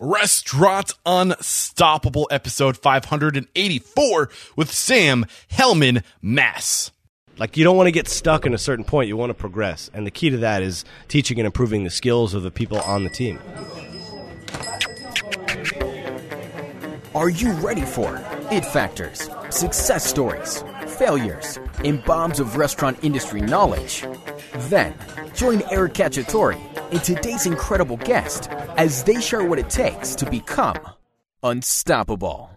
Restaurant Unstoppable, episode 584 with Sam Hellman Mass. Like you don't want to get stuck in a certain point. You want to progress, and the key to that is teaching and improving the skills of the people on the team. Are you ready for it factors, success stories, failures, and bombs of restaurant industry knowledge? Then join Eric Cacciatore and today's incredible guest as they share what it takes to become unstoppable.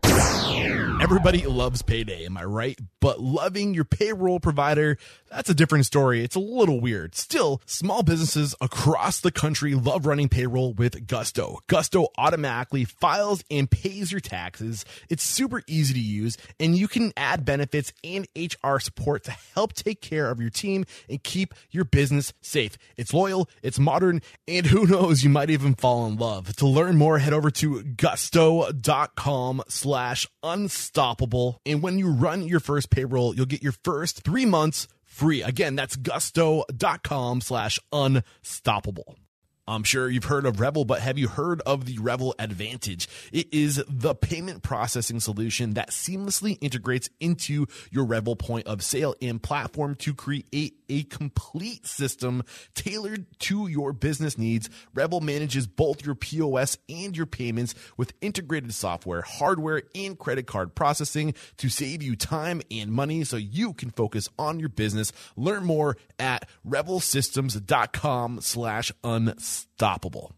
Everybody loves payday, am I right? But loving your payroll provider, that's a different story. It's a little weird. Still, small businesses across the country love running payroll with Gusto. Gusto automatically files and pays your taxes. It's super easy to use, and you can add benefits and HR support to help take care of your team and keep your business safe. It's loyal, it's modern, and who knows, you might even fall in love. To learn more, head over to gusto.com slash unstoppable. And when you run your first payroll, you'll get your first three months free. Again, that's gusto.com slash unstoppable. I'm sure you've heard of Revel, but have you heard of the Revel Advantage? It is the payment processing solution that seamlessly integrates into your Revel point of sale and platform to create a complete system tailored to your business needs. Revel manages both your POS and your payments with integrated software, hardware, and credit card processing to save you time and money so you can focus on your business. Learn more at revelsystems.com slash unstoppable.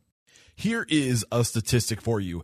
Here is a statistic for you.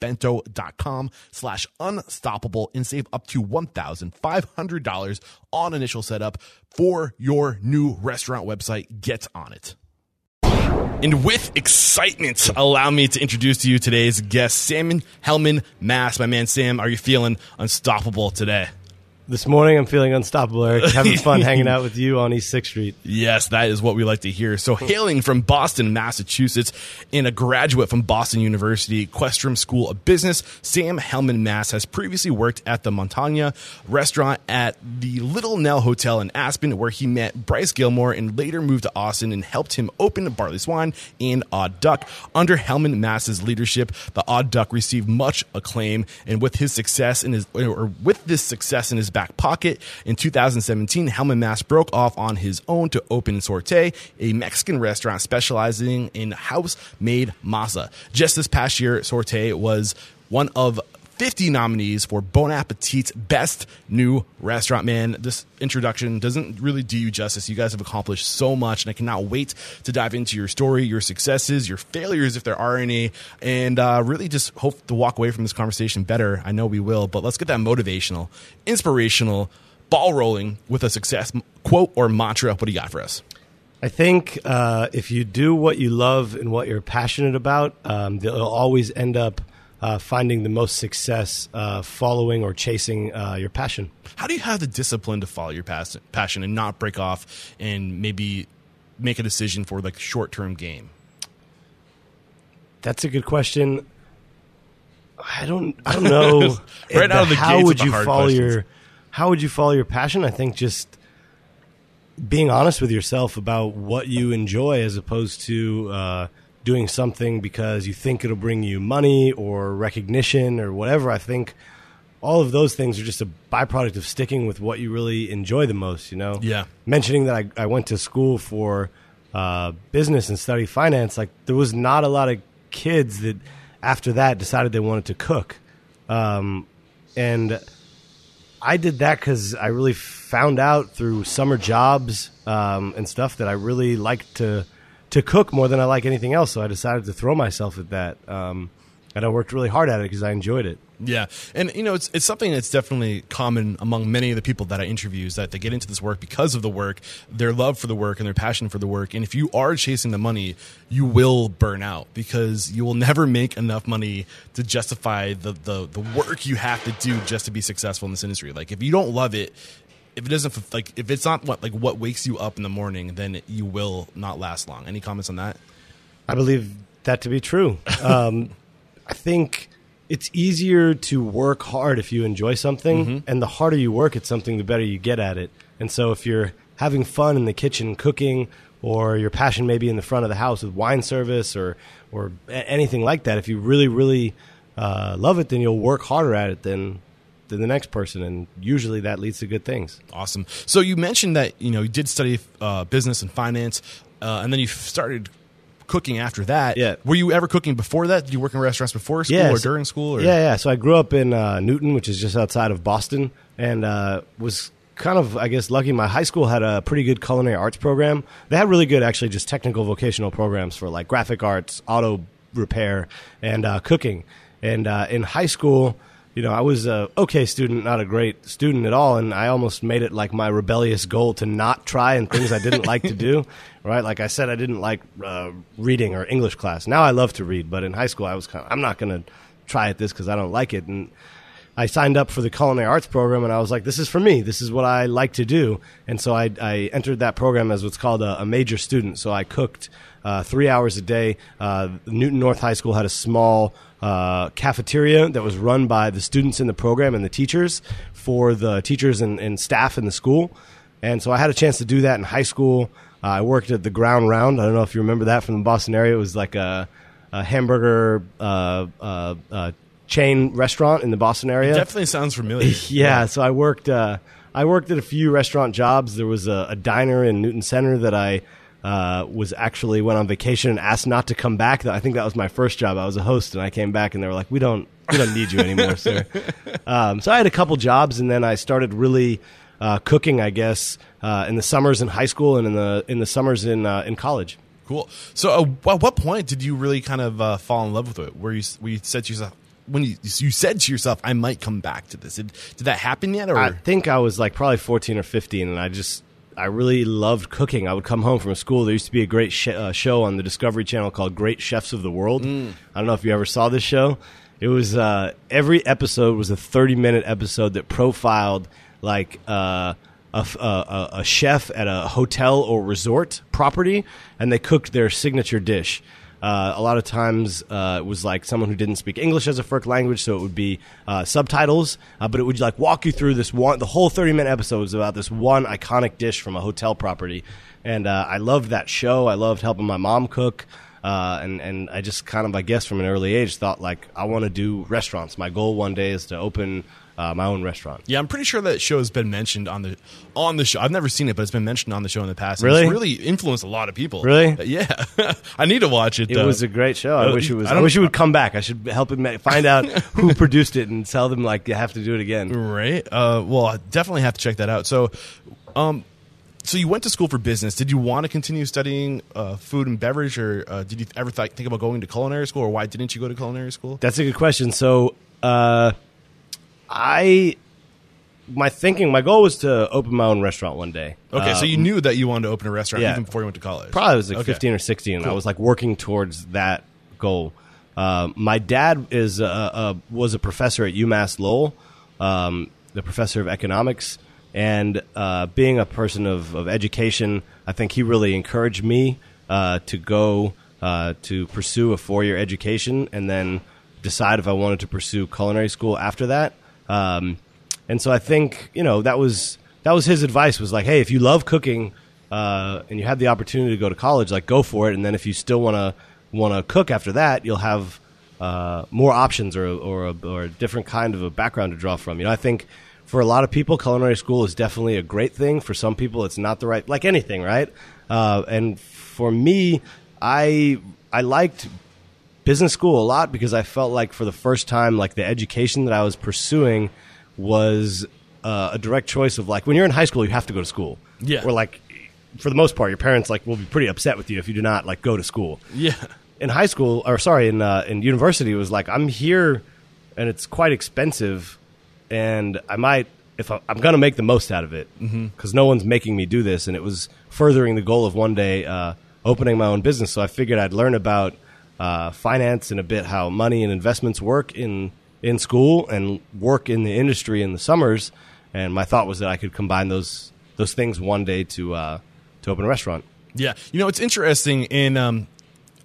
bento.com slash unstoppable and save up to $1,500 on initial setup for your new restaurant website. Get on it. And with excitement, allow me to introduce to you today's guest, Sam Hellman Mass. My man Sam, are you feeling unstoppable today? This morning, I'm feeling unstoppable, Eric. Having fun hanging out with you on East 6th Street. Yes, that is what we like to hear. So, hailing from Boston, Massachusetts, and a graduate from Boston University Questrom School of Business, Sam Hellman Mass has previously worked at the Montagna restaurant at the Little Nell Hotel in Aspen, where he met Bryce Gilmore and later moved to Austin and helped him open Barley Swine and Odd Duck. Under Hellman Mass's leadership, the Odd Duck received much acclaim, and with his success in his or with this success in his back pocket. In 2017, Hellman Mass broke off on his own to open Suerte, a Mexican restaurant specializing in house made masa. Just this past year, Suerte was one of 50 nominees for Bon Appetit's Best New Restaurant. Man, this introduction doesn't really do you justice. You guys have accomplished so much, and I cannot wait to dive into your story, your successes, your failures, if there are any, and uh, really just hope to walk away from this conversation better. I know we will, but let's get that motivational, inspirational, ball rolling with a success quote or mantra. What do you got for us? I think uh, if you do what you love and what you're passionate about, um, they'll always end up uh, finding the most success uh, following or chasing uh, your passion. How do you have the discipline to follow your pas- passion and not break off and maybe make a decision for like short term game? That's a good question. I don't. I don't know. right out of the how would you follow questions. your How would you follow your passion? I think just being honest with yourself about what you enjoy, as opposed to uh, doing something because you think it'll bring you money or recognition or whatever. I think all of those things are just a byproduct of sticking with what you really enjoy the most. You know. Yeah. Mentioning that I, I went to school for uh, business and study finance, like there was not a lot of kids that after that decided they wanted to cook. Um, and I did that because I really found out through summer jobs um, and stuff that I really liked to to cook more than I like anything else. So I decided to throw myself at that. Um, and I worked really hard at it because I enjoyed it. Yeah, and you know it's it's something that's definitely common among many of the people that I interview is that they get into this work because of the work, their love for the work, and their passion for the work. And if you are chasing the money, you will burn out because you will never make enough money to justify the the, the work you have to do just to be successful in this industry. Like if you don't love it, if it doesn't like if it's not what like what wakes you up in the morning, then you will not last long. Any comments on that? I believe that to be true. Um, I think it's easier to work hard if you enjoy something, Mm-hmm. and the harder you work at something, the better you get at it. And so, if you're having fun in the kitchen cooking, or your passion maybe in the front of the house with wine service, or or anything like that, if you really, really uh, love it, then you'll work harder at it than than the next person, and usually that leads to good things. Awesome. So you mentioned that you know you did study uh, business and finance, uh, and then you started cooking after that. Yeah. Were you ever cooking before that? Did you work in restaurants before school Yeah, or during school? Or? Yeah, yeah. So I grew up in uh, Newton, which is just outside of Boston, and uh, was kind of, I guess, lucky. My high school had a pretty good culinary arts program. They had really good, actually, just technical vocational programs for like graphic arts, auto repair, and uh, cooking. And uh, in high school, you know, I was a okay student, not a great student at all, and I almost made it like my rebellious goal to not try and things I didn't like to do. Right, like I said, I didn't like uh, reading or English class. Now I love to read, but in high school, I was kind of, I'm not going to try at this because I don't like it. And I signed up for the culinary arts program, and I was like, this is for me. This is what I like to do. And so I, I entered that program as what's called a, a major student. So I cooked uh, three hours a day. Uh, Newton North High School had a small uh, cafeteria that was run by the students in the program and the teachers for the teachers and, and staff in the school. And so I had a chance to do that in high school. Uh, I worked at the Ground Round. I don't know if you remember that from the Boston area. It was like a, a hamburger uh, uh, uh, chain restaurant in the Boston area. Definitely sounds familiar. Yeah, so I worked. Uh, I worked at a few restaurant jobs. There was a, a diner in Newton Center that I uh, was actually went on vacation and asked not to come back. I think that was my first job. I was a host, and I came back, and they were like, "We don't, we don't need you anymore, sir." Um, so I had a couple jobs, and then I started really uh, cooking. I guess uh, in the summers in high school and in the in the summers in uh, in college. Cool. So, uh, at what point did you really kind of uh, fall in love with it? Where you where you said to yourself when you you said to yourself, "I might come back to this." Did, did that happen yet? Or I think I was like probably 14 or 15, and I just I really loved cooking. I would come home from school. There used to be a great sh- uh, show on the Discovery Channel called Great Chefs of the World. I don't know if you ever saw this show. It was uh, every episode was a 30 minute episode that profiled like. Uh, a, f- a- a- a chef at a hotel or resort property, and they cooked their signature dish. Uh, a lot of times uh, it was like someone who didn't speak English as a first language, so it would be uh, subtitles. Uh, but it would like walk you through this one. The whole thirty minute episode was about this one iconic dish from a hotel property, and uh, I loved that show. I loved helping my mom cook. Uh, and and I just kind of I guess from an early age thought like I want to do restaurants. My goal one day is to open uh, my own restaurant. Yeah, I'm pretty sure that show has been mentioned on the on the show. I've never seen it, but it's been mentioned on the show in the past. and Really? it's really influenced a lot of people. Really? Uh, yeah, I need to watch it. It though. was a great show. I Uh, wish it was. I I, wish it would come back. I should help him find out who produced it and tell them like you have to do it again. right. Uh, well, I definitely have to check that out. So, um, so you went to school for business. Did you want to continue studying uh, food and beverage, or uh, did you ever th- think about going to culinary school, or why didn't you go to culinary school? That's a good question. So, uh, I my thinking, my goal was to open my own restaurant one day. Okay, so you knew that you wanted to open a restaurant yeah. even before you went to college. probably was like Okay. 15 or 16 and i Cool. was like working towards that goal uh, my dad is uh, uh, was a professor at umass lowell um, the professor of economics and uh, being a person of, of education i think he really encouraged me uh, to go uh, to pursue a four-year education and then decide if i wanted to pursue culinary school after that um, and so I think you know that was that was his advice was like, hey, if you love cooking uh, and you have the opportunity to go to college, like go for it. And then if you still want to want to cook after that, you'll have uh, more options or or a, or a different kind of a background to draw from. You know, I think for a lot of people, culinary school is definitely a great thing. For some people, it's not the right like anything, right? Uh, and for me, I I liked business school a lot because I felt like for the first time, like the education that I was pursuing was uh, a direct choice of like when you're in high school, you have to go to school. Yeah. Or like for the most part, your parents like will be pretty upset with you if you do not like go to school. Yeah. in high school, or sorry, in uh, in university, it was like I'm here, and it's quite expensive, and I might if I, am going to make the most out of it because mm-hmm. no one's making me do this, and it was furthering the goal of one day uh, opening my own business. So I figured I'd learn about uh, finance and a bit how money and investments work in in school and work in the industry in the summers. And my thought was that I could combine those those things one day to uh, to open a restaurant. Yeah, you know it's interesting. In um,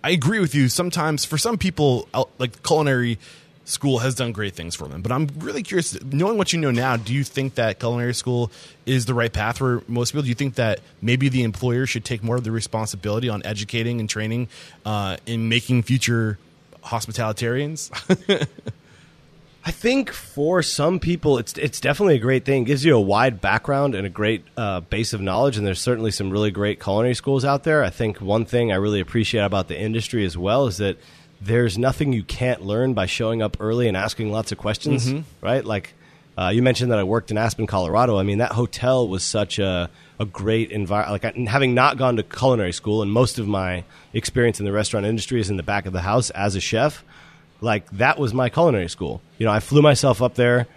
I agree with you. Sometimes for some people, like culinary school has done great things for them. But I'm really curious, knowing what you know now, do you think that culinary school is the right path for most people? Do you think that maybe the employer should take more of the responsibility on educating and training uh, in making future hospitalitarians? I think for some people, it's it's definitely a great thing. It gives you a wide background and a great uh, base of knowledge, and there's certainly some really great culinary schools out there. I think one thing I really appreciate about the industry as well is that there's nothing you can't learn by showing up early and asking lots of questions, mm-hmm. right? Like uh, you mentioned that I worked in Aspen, Colorado. I mean, that hotel was such a a great environment. Like I, having not gone to culinary school, and most of my experience in the restaurant industry is in the back of the house as a chef. Like that was my culinary school. You know, I flew myself up there.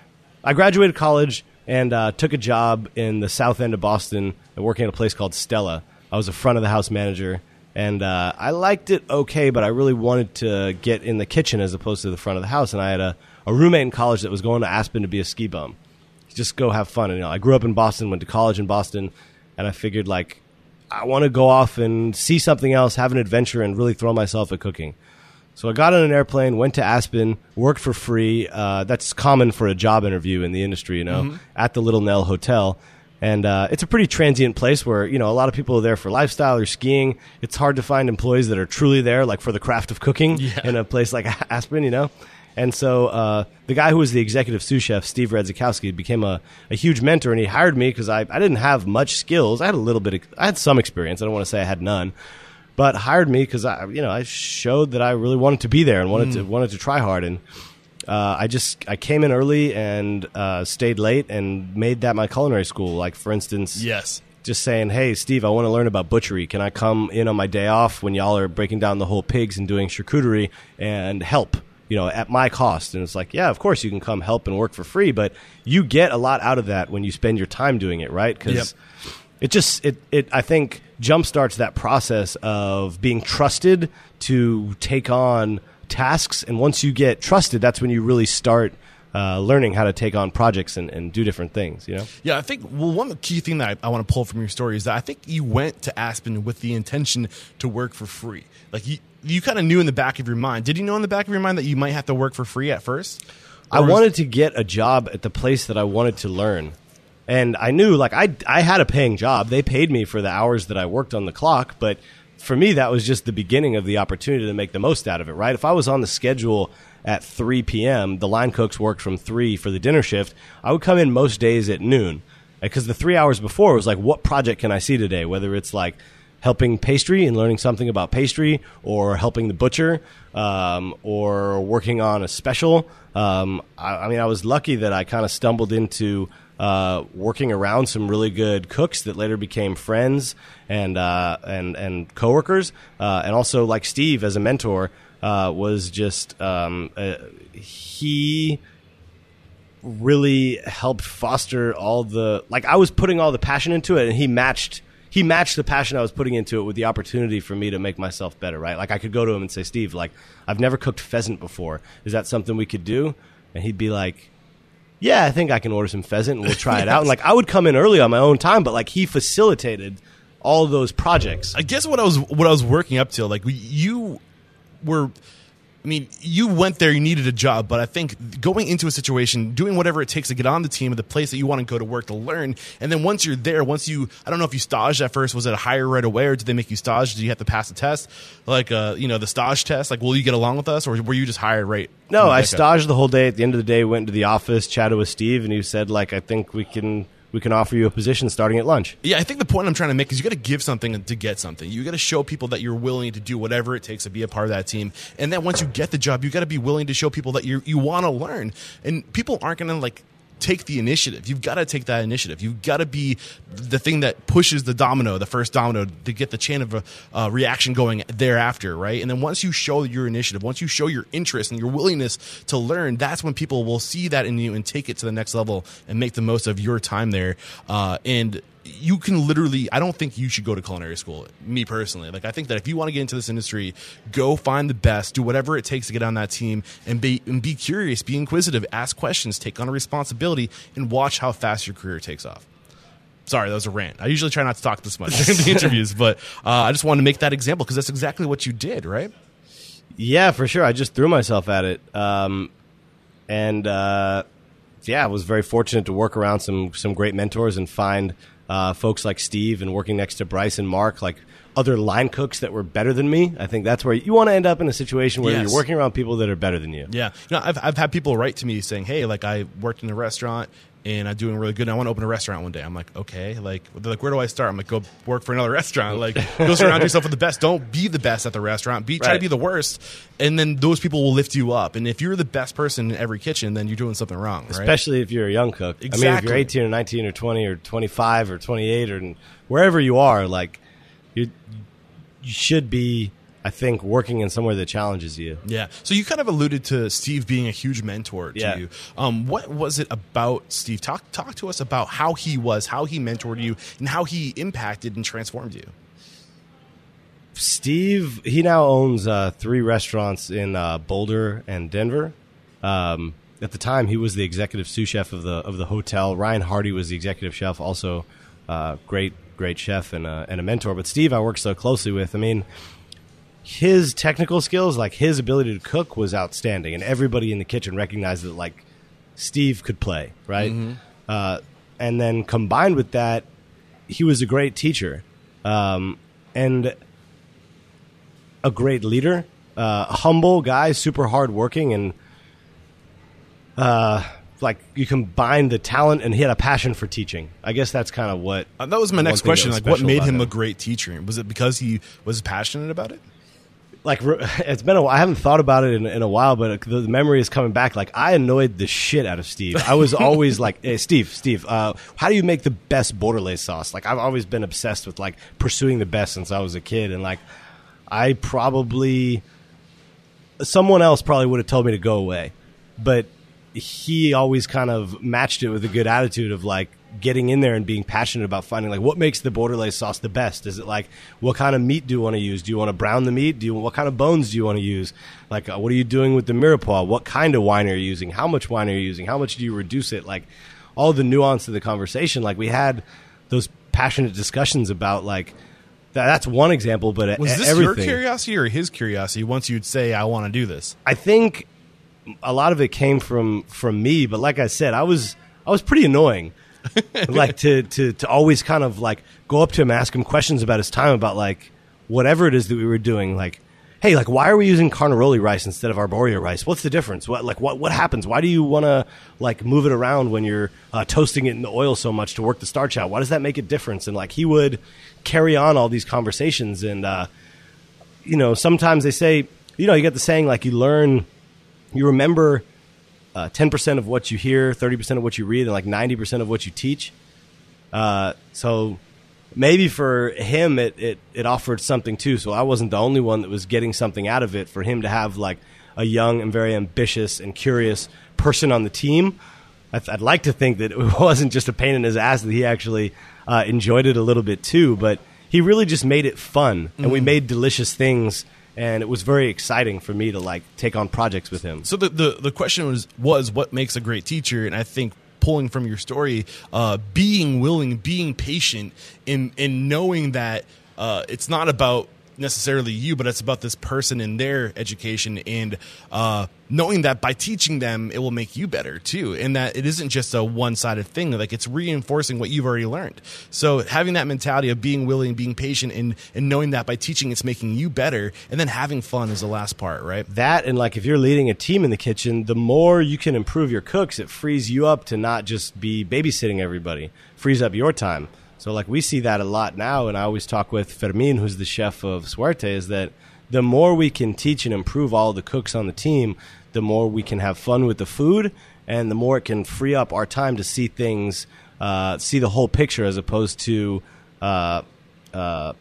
I graduated college and uh, took a job in the south end of Boston, working at a place called Stella. I was a front of the house manager and uh, I liked it okay, but I really wanted to get in the kitchen as opposed to the front of the house. And I had a, a roommate in college that was going to Aspen to be a ski bum, just go have fun. And you know, I grew up in Boston, went to college in Boston, and I figured like I want to go off and see something else, have an adventure, and really throw myself at cooking. So I got on an airplane, went to Aspen, worked for free. Uh, that's common for a job interview in the industry, you know, mm-hmm. at the Little Nell Hotel and uh, it's a pretty transient place where you know a lot of people are there for lifestyle or skiing. It's hard to find employees that are truly there, like for the craft of cooking, yeah. in a place like Aspen, you know. And so uh, the guy who was the executive sous chef, Steve Redzikowski, became a, a huge mentor, and he hired me because I, I didn't have much skills. I had a little bit, of, I had some experience. I don't want to say I had none, but hired me because I, you know, I showed that I really wanted to be there and wanted mm. to wanted to try hard. And uh, I just I came in early and uh, stayed late and made that my culinary school. Like for instance, yes, just saying, hey Steve, I want to learn about butchery. Can I come in on my day off when y'all are breaking down the whole pigs and doing charcuterie and help? You know, at my cost. And it's like, yeah, of course you can come help and work for free, but you get a lot out of that when you spend your time doing it, right? Because yep. it just it it I think jumpstarts that process of being trusted to take on tasks. And once you get trusted, that's when you really start uh, learning how to take on projects and, and, do different things. You know? Yeah, I think well, one key thing that I, I want to pull from your story is that I think you went to Aspen with the intention to work for free. Like you, you kind of knew in the back of your mind. Did you know in the back of your mind that you might have to work for free at first? I was- wanted to get a job at the place that I wanted to learn. And I knew, like, I, I had a paying job. They paid me for the hours that I worked on the clock, but for me, that was just the beginning of the opportunity to make the most out of it, right? If I was on the schedule at 3 p.m., the line cooks worked from 3 for the dinner shift, I would come in most days at noon. Because the three hours before was like, what project can I see today? Whether it's like helping pastry and learning something about pastry, or helping the butcher, um, or working on a special. Um, I, I mean, I was lucky that I kind of stumbled into uh, working around some really good cooks that later became friends and uh, and and coworkers, uh, and also like Steve as a mentor uh, was just um, uh, he really helped foster all the like I was putting all the passion into it, and he matched he matched the passion I was putting into it with the opportunity for me to make myself better. Right, like I could go to him and say, Steve, like I've never cooked pheasant before. Is that something we could do? And he'd be like yeah, I think I can order some pheasant and we'll try it out. And like I would come in early on my own time, but like he facilitated all those projects. I guess what I was what I was working up to, like you were I mean, you went there, you needed a job, but I think going into a situation, doing whatever it takes to get on the team the place that you want to go to work to learn, and then once you're there, once you, I don't know if you staged at first, was it a hire right away, or did they make you stage? Did you have to pass a test, like uh, you know, the stage test? Like, will you get along with us, or were you just hired right? No, I staged the whole day. At the end of the day, went to the office, chatted with Steve, and he said, like, I think we can we can offer you a position starting at lunch. Yeah, I think the point I'm trying to make is you got to give something to get something. You got to show people that you're willing to do whatever it takes to be a part of that team. And then once you get the job, you got to be willing to show people that you you want to learn. And people aren't going to like take the initiative. You've got to take that initiative. You've got to be the thing that pushes the domino, the first domino, to get the chain of a uh, reaction going thereafter, right? And then once you show your initiative, once you show your interest and your willingness to learn, that's when people will see that in you and take it to the next level and make the most of your time there. Uh, and you can literally i don't think you should go to culinary school me personally. Like i think that if you want to get into this industry go find the best do whatever it takes to get on that team and be and be curious be inquisitive ask questions take on a responsibility and watch how fast your career takes off. Sorry that was a rant. I usually try not to talk this much in the interviews but uh, i just wanted to make that example because that's exactly what you did right? Yeah, for sure. I just threw myself at it, um, and uh, yeah, I was very fortunate to work around some some great mentors and find uh, folks like Steve and working next to Bryce and Mark, like other line cooks that were better than me. I think that's where you want to end up in a situation where Yes. you're working around people that are better than you. Yeah, you know, I've I've had people write to me saying, "Hey, like I worked in a restaurant and I'm doing really good. and I want to open a restaurant one day." I'm like, "Okay, like they're like, where do I start?" I'm like, "Go work for another restaurant. Like, go surround yourself with the best. Don't be the best at the restaurant. Be try to be the worst, and then those people will lift you up. And if you're the best person in every kitchen, then you're doing something wrong, right? Especially if you're a young cook. I mean, if you're 18 or 19 or 20 or 25 or 28 or wherever you are, like you, you should be, I think, working in somewhere that challenges you. Yeah. So you kind of alluded to Steve being a huge mentor to Yeah. you. Um, what was it about Steve? Talk talk to us about how he was, how he mentored you, and how he impacted and transformed you. Steve, he now owns uh, three restaurants in uh, Boulder and Denver. Um, at the time, he was the executive sous chef of the of the hotel. Ryan Hardy was the executive chef, also uh, great great chef and a, and a mentor. But Steve, I worked so closely with. I mean, his technical skills, like his ability to cook, was outstanding, and everybody in the kitchen recognized that like Steve could play, right? Uh, and then combined with that, he was a great teacher, um, and a great leader, uh, humble guy, super hardworking, and uh, like you combine the talent and he had a passion for teaching. I guess that's kind of what. Uh, that was my next question. was Like, what made about him, a great teacher? Was it because he was passionate about it? Like it's been a while. I haven't thought about it in, in a while, but the, the memory is coming back. Like I annoyed the shit out of Steve. I was always like, hey, Steve, Steve, uh, how do you make the best bordelaise sauce? Like I've always been obsessed with like pursuing the best since I was a kid, and like I probably someone else probably would have told me to go away, but he always kind of matched it with a good attitude of like getting in there and being passionate about finding like what makes the bordelaise sauce the best. Is it like what kind of meat do you want to use? Do you want to brown the meat? Do you what kind of bones do you want to use? Like uh, what are you doing with the mirepoix? What kind of wine are you using? How much wine are you using? How much do you reduce it? Like all the nuance of the conversation. Like we had those passionate discussions about like that's one example, but Was this everything. your curiosity or his curiosity? Once you'd say, "I want to do this," I think a lot of it came from from me, but like I said, I was I was pretty annoying. like to, to to always kind of like go up to him, ask him questions about his time about like whatever it is that we were doing, like. Hey, like, why are we using carnaroli rice instead of arborio rice? What's the difference? What, like, what, what happens? Why do you want to, like, move it around when you're uh, toasting it in the oil so much to work the starch out? Why does that make a difference? And like, he would carry on all these conversations, and uh, you know, sometimes they say, you know, you get the saying like you learn, you remember uh, ten percent of what you hear, thirty percent of what you read, and like ninety percent of what you teach. Uh, so maybe for him, it, it it offered something too. So I wasn't the only one that was getting something out of it. For him to have like a young and very ambitious and curious person on the team. I'd, I'd like to think that it wasn't just a pain in his ass that he actually uh, enjoyed it a little bit too, but he really just made it fun, and we made delicious things, and it was very exciting for me to like take on projects with him. So the, the the question was was what makes a great teacher, and I think pulling from your story, uh, being willing, being patient, in in knowing that uh, it's not about necessarily you, but it's about this person and their education, and uh, knowing that by teaching them, it will make you better too, and that it isn't just a one sided thing. Like it's reinforcing what you've already learned. So having that mentality of being willing, being patient, and and knowing that by teaching, it's making you better, and then having fun is the last part, right? that and like if you're leading a team in the kitchen the more you can improve your cooks it frees you up to not just be babysitting everybody frees up your time so like we see that a lot now and i always talk with fermin who's the chef of suerte is that the more we can teach and improve all the cooks on the team the more we can have fun with the food and the more it can free up our time to see things, uh, see the whole picture as opposed to, uh, uh,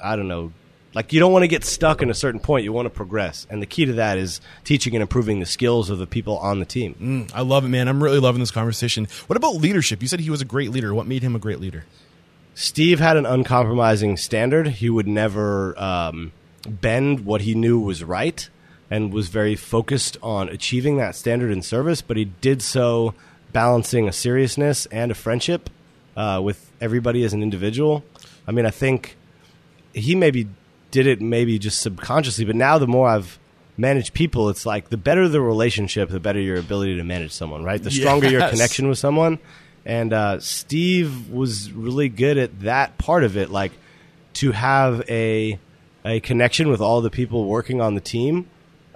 I don't know, like you don't want to get stuck in a certain point. You want to progress, and the key to that is teaching and improving the skills of the people on the team. Mm, I love it, man. I'm really loving this conversation. What about leadership? You said he was a great leader. What made him a great leader? Steve had an uncompromising standard. He would never um, bend what he knew was right and was very focused on achieving that standard in service, but he did so balancing a seriousness and a friendship uh, with everybody as an individual. I mean, I think he maybe did it maybe just subconsciously, but now the more I've managed people, it's like the better the relationship, the better your ability to manage someone, right? The stronger your connection with someone. And uh, Steve was really good at that part of it, like to have a a connection with all the people working on the team,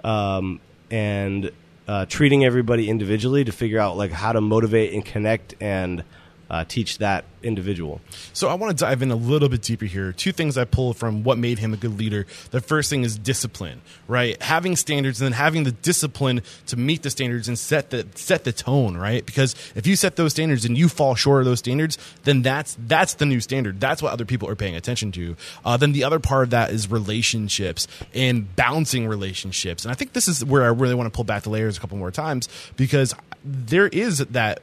um, and uh, treating everybody individually to figure out like how to motivate and connect and uh, teach that individual. So I want to dive in a little bit deeper here. Two things I pull from what made him a good leader. The first thing is discipline, right? Having standards and then having the discipline to meet the standards and set the set the tone, right? Because if you set those standards and you fall short of those standards, then that's that's the new standard. That's what other people are paying attention to. Uh, then the other part of that is relationships and bouncing relationships. And I think this is where I really want to pull back the layers a couple more times because there is that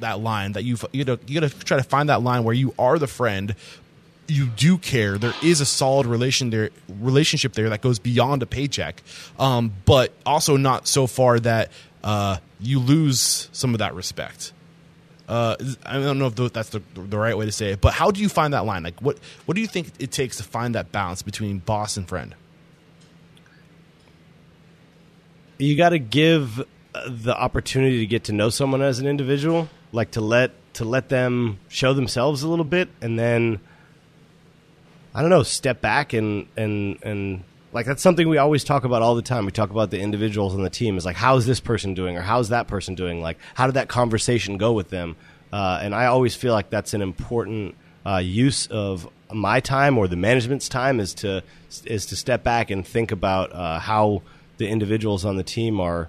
that line that you've you know you got to try to find that line where you are the friend you do care there is a solid relation there relationship there that goes beyond a paycheck um, but also not so far that uh, you lose some of that respect uh, I don't know if that's the, the right way to say it, but how do you find that line? Like, what what do you think it takes to find that balance between boss and friend? you got to give the opportunity to get to know someone as an individual like to let to let them show themselves a little bit and then i don't know step back and and and like that's something we always talk about all the time. We talk about the individuals on the team. Is like how's this person doing or how's that person doing? Like how did that conversation go with them? Uh, and i always feel like that's an important uh, use of my time or the management's time is to is to step back and think about uh, how the individuals on the team are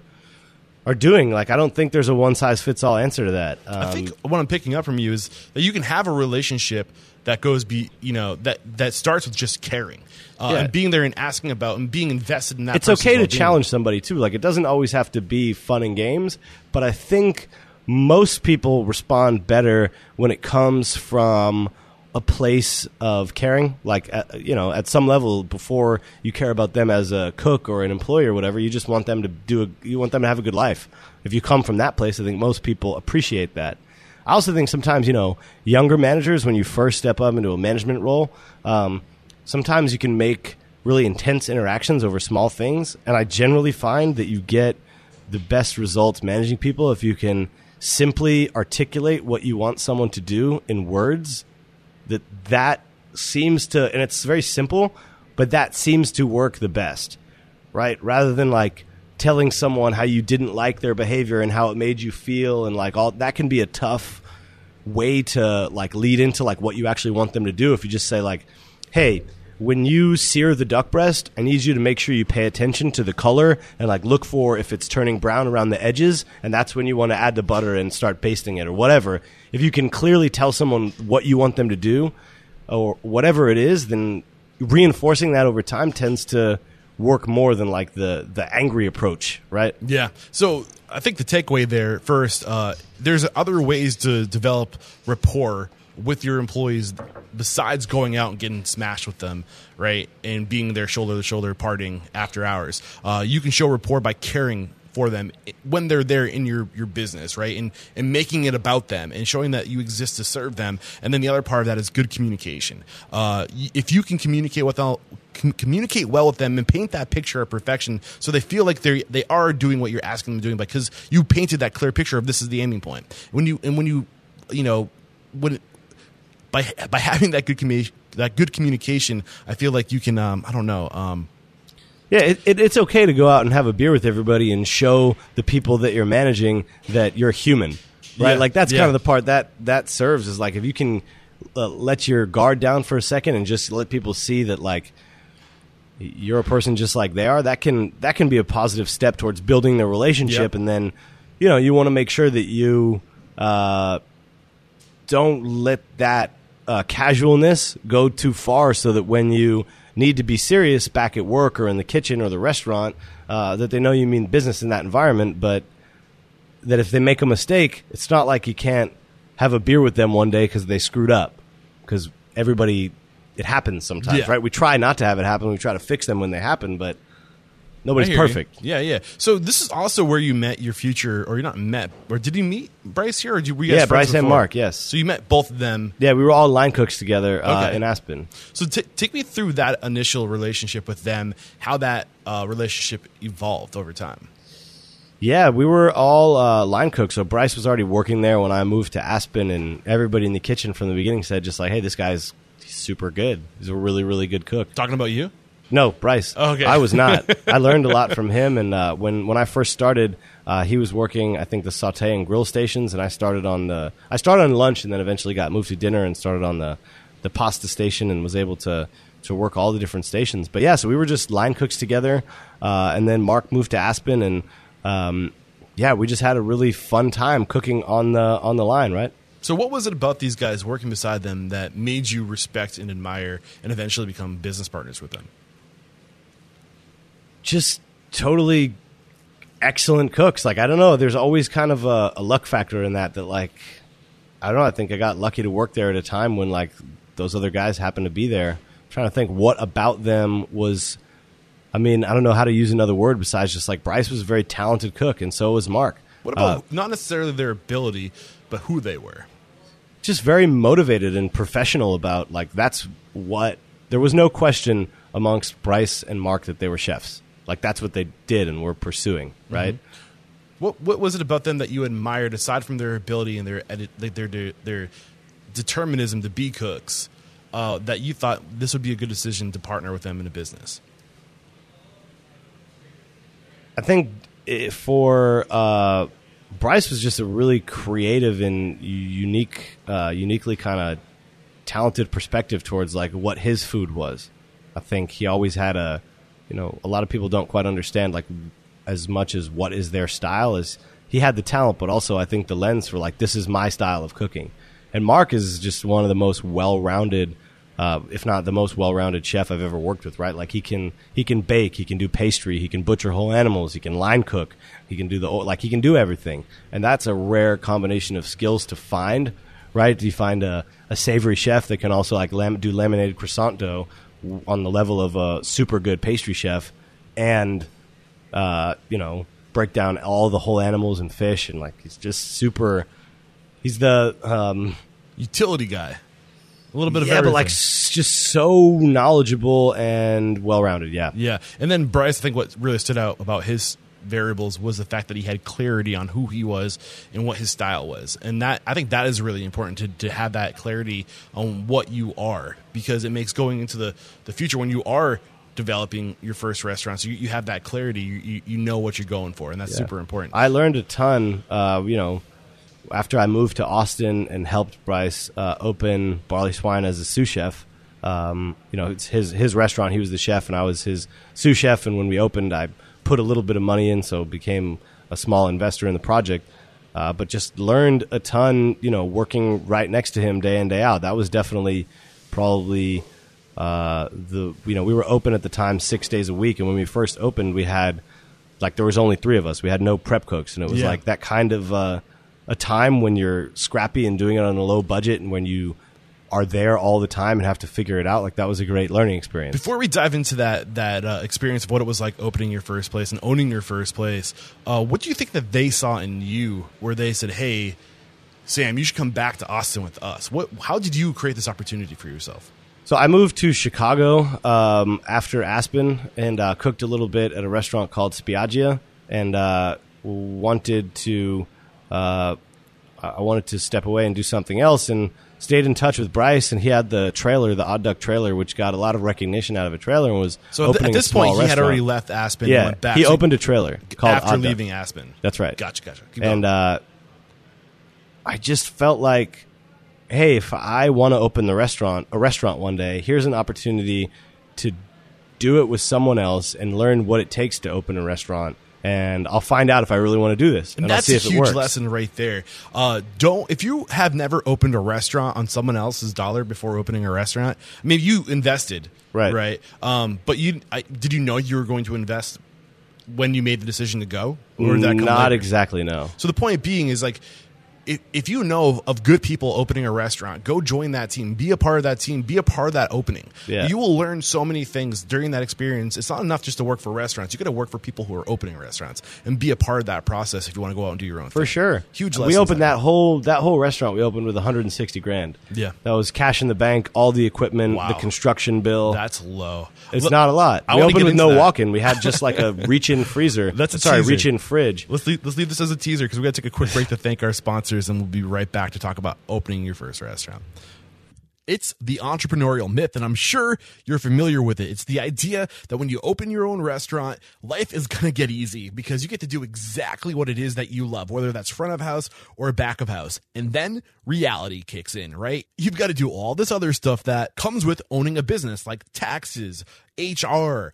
are doing. Like I don't think there's a one size fits all answer to that. Um, I think what I'm picking up from you is that you can have a relationship that goes be you know that that starts with just caring uh, Yeah. and being there and asking about and being invested in that. it's okay to challenge somebody too. Like it doesn't always have to be fun and games, but I think most people respond better when it comes from a place of caring. Like you know, at some level, before you care about them as a cook or an employee or whatever, you just want them to do. A, you want them to have a good life. If you come from that place, I think most people appreciate that. I also think sometimes you know younger managers when you first step up into a management role, um, sometimes you can make really intense interactions over small things, and I generally find that you get the best results managing people if you can simply articulate what you want someone to do in words. That that seems to, and it's very simple, but that seems to work the best, right? Rather than like telling someone how you didn't like their behavior and how it made you feel, and like all that can be a tough way to like lead into like what you actually want them to do if you just say like hey when you sear the duck breast i need you to make sure you pay attention to the color and like look for if it's turning brown around the edges and that's when you want to add the butter and start basting it or whatever if you can clearly tell someone what you want them to do or whatever it is then reinforcing that over time tends to work more than like the the angry approach right Yeah. So I think the takeaway there first, uh, there's other ways to develop rapport with your employees besides going out and getting smashed with them, right? And being there shoulder to shoulder partying after hours. Uh, you can show rapport by caring for them when they're there in your, your business, right? And and making it about them and showing that you exist to serve them. And then the other part of that is good communication. Uh, if you can communicate with com- communicate well with them and paint that picture of perfection, so they feel like they they are doing what you're asking them to do, because you painted that clear picture of this is the aiming point. When you and when you you know when by by having that good commu- that good communication, I feel like you can um, I don't know um, Yeah, it, it, it's okay to go out and have a beer with everybody and show the people that you're managing that you're human, right? Yeah, like that's yeah. kind of the part that that serves is like if you can uh, let your guard down for a second and just let people see that like you're a person just like they are. That can that can be a positive step towards building the relationship Yep. and then you know, you want to make sure that you uh, don't let that uh, casualness go too far, so that when you need to be serious back at work or in the kitchen or the restaurant, uh, that they know you mean business in that environment. But that if they make a mistake, it's not like you can't have a beer with them one day because they screwed up. Because everybody, it happens sometimes, Yeah. right? We try not to have it happen. We try to fix them when they happen, but nobody's hear you. perfect. Yeah, yeah. So this is also where you met your future, or you're not met, or did you meet Bryce here, or did you, were you Yeah, Bryce and? Mark, yes. So you met both of them. Yeah, we were all line cooks together uh, Okay. in Aspen. So t- take me through that initial relationship with them, how that uh, relationship evolved over time. Yeah, we were all uh, line cooks. So Bryce was already working there when I moved to Aspen, and everybody in the kitchen from the beginning said just like, "Hey, this guy's super good. He's a really, really good cook." Talking about you? No, Bryce. Okay. I was not. I learned a lot from him, and uh, when when I first started, uh, he was working, I think, the saute and grill stations, and I started on the. I started on lunch, and then eventually got moved to dinner and started on the the pasta station, and was able to to work all the different stations. But yeah, so we were just line cooks together, uh, and then Mark moved to Aspen, and um, yeah, we just had a really fun time cooking on the on the line, right? So what was it about these guys working beside them that made you respect and admire and eventually become business partners with them? Just totally excellent cooks. Like I don't know, there's always kind of a, a luck factor in that. That like I don't know. I think I got lucky to work there at a time when like those other guys happened to be there. I'm trying to think what about them was. I mean, I don't know how to use another word besides just like Bryce was a very talented cook, and so was Mark. What about Uh, not necessarily their ability, but who they were? just very motivated and professional about like that's what there was no question amongst Bryce and Mark that they were chefs. Like that's what they did and were pursuing, right? What what was it about them that you admired aside from their ability and their edit, their, their their determinism to be cooks uh, that you thought this would be a good decision to partner with them in a business? I think i for uh, Bryce was just a really creative and unique, uh, uniquely kind of talented perspective towards like what his food was. I think he always had a, you know, a lot of people don't quite understand like as much as what is their style is. He had the talent, but also I think the lens for like this is my style of cooking. And Mark is just one of the most well-rounded uh, if not the most well-rounded chef I've ever worked with. Right, like he can he can bake, he can do pastry, he can butcher whole animals, he can line cook, he can do the like he can do everything, and that's a rare combination of skills to find. Right, you find a, a savory chef that can also like lam- do laminated croissant dough on the level of a super good pastry chef, and uh, you know break down all the whole animals and fish, and like he's just super. He's the um, Utility guy, a little bit of yeah, everything. but like just so knowledgeable and well rounded. Yeah, Yeah, and then Bryce, I think what really stood out about his variables was the fact that he had clarity on who he was and what his style was, and that I think that is really important to to have that clarity on what you are because it makes going into the the future when you are developing your first restaurant, so you, you have that clarity, you, you you know what you're going for, and that's Yeah. super important. I learned a ton. Uh, you know, after I moved to Austin and helped Bryce uh, open Barley Swine as a sous chef. Um, you know, it's his his restaurant. He was the chef, and I was his sous chef. And when we opened, I put a little bit of money in, so became a small investor in the project. Uh, but just learned a ton. You know, working right next to him day in day out. That was definitely probably uh, the you know we were open at the time six days a week, and when we first opened, we had like there was only three of us. We had no prep cooks, and it was Yeah. like that kind of uh, a time when you're scrappy and doing it on a low budget, and when you are there all the time and have to figure it out. Like that was a great learning experience. Before we dive into that that uh, experience of what it was like opening your first place and owning your first place, uh, what do you think that they saw in you where they said, "Hey, Sam, you should come back to Austin with us"? What? How did you create this opportunity for yourself? So I moved to Chicago um, after Aspen and uh, cooked a little bit at a restaurant called Spiaggia, and uh, wanted to uh, I wanted to step away and do something else, and stayed in touch with Bryce, and he had the trailer, the Odd Duck trailer, which got a lot of recognition out of a trailer, and was So at, th- opening at this point, he had already left Aspen. and Yeah, went back. he So opened a trailer called after Odd Duck. leaving Aspen. That's right. Gotcha, gotcha. Keep and uh, I just felt like, hey, if I want to open the restaurant, a restaurant one day, here's an opportunity to do it with someone else and learn what it takes to open a restaurant and I'll find out if I really want to do this, and, And I'll that's see a if it huge lesson right there. Uh, don't if you have never opened a restaurant on someone else's dollar before opening a restaurant. I mean, you invested, Right. Right. Um, but you I, did you know you were going to invest when you made the decision to go, or did that come Not later? exactly, no. So the point being is like. If, if you know of, good people opening a restaurant, go join that team. Be a part of that team. Be a part of that opening. Yeah. You will learn so many things during that experience. It's not enough just to work for restaurants. You got to work for people who are opening restaurants and be a part of that process if you want to go out and do your own For thing. sure. Huge We opened that whole that whole restaurant. We opened with 160 grand. Yeah. that was cash in the bank, all the equipment, Wow. the construction bill. That's low. it's Look, not a lot. I we opened with no that. walk-in. We had just like a reach-in freezer. That's a sorry, teaser. reach-in fridge. Let's leave, let's leave this as a teaser because we got to take a quick break to thank our sponsors, and we'll be right back to talk about opening your first restaurant. It's the entrepreneurial myth, and I'm sure you're familiar with it. It's the idea that when you open your own restaurant, life is going to get easy because you get to do exactly what it is that you love, whether that's front of house or back of house. And then reality kicks in, right? You've got to do all this other stuff that comes with owning a business, like taxes, HR,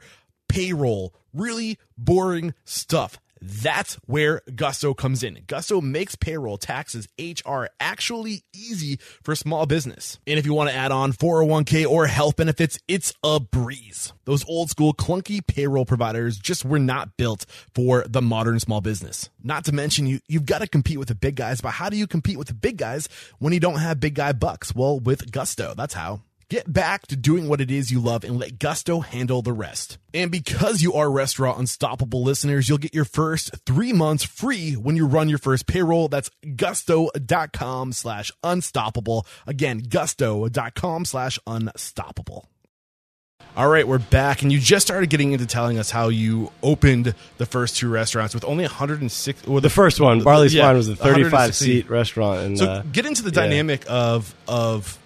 payroll, really boring stuff. That's where Gusto comes in. Gusto makes payroll, taxes, HR actually easy for small business. And if you want to add on 401k or health benefits, it's a breeze. Those old school clunky payroll providers just were not built for the modern small business. Not to mention you you've got to compete with the big guys, but how do you compete with the big guys when you don't have big guy bucks? Well, with Gusto, that's how. Get back to doing what it is you love and let Gusto handle the rest. And because you are Restaurant Unstoppable listeners, you'll get your first three months free when you run your first payroll. That's gusto.com slash unstoppable. Again, gusto.com slash unstoppable. All right, we're back, and you just started getting into telling us how you opened the first two restaurants with only 106. Well, The first one, Barley's yeah, Wine, was a 35 seat restaurant. And, So uh, get into the yeah. dynamic of of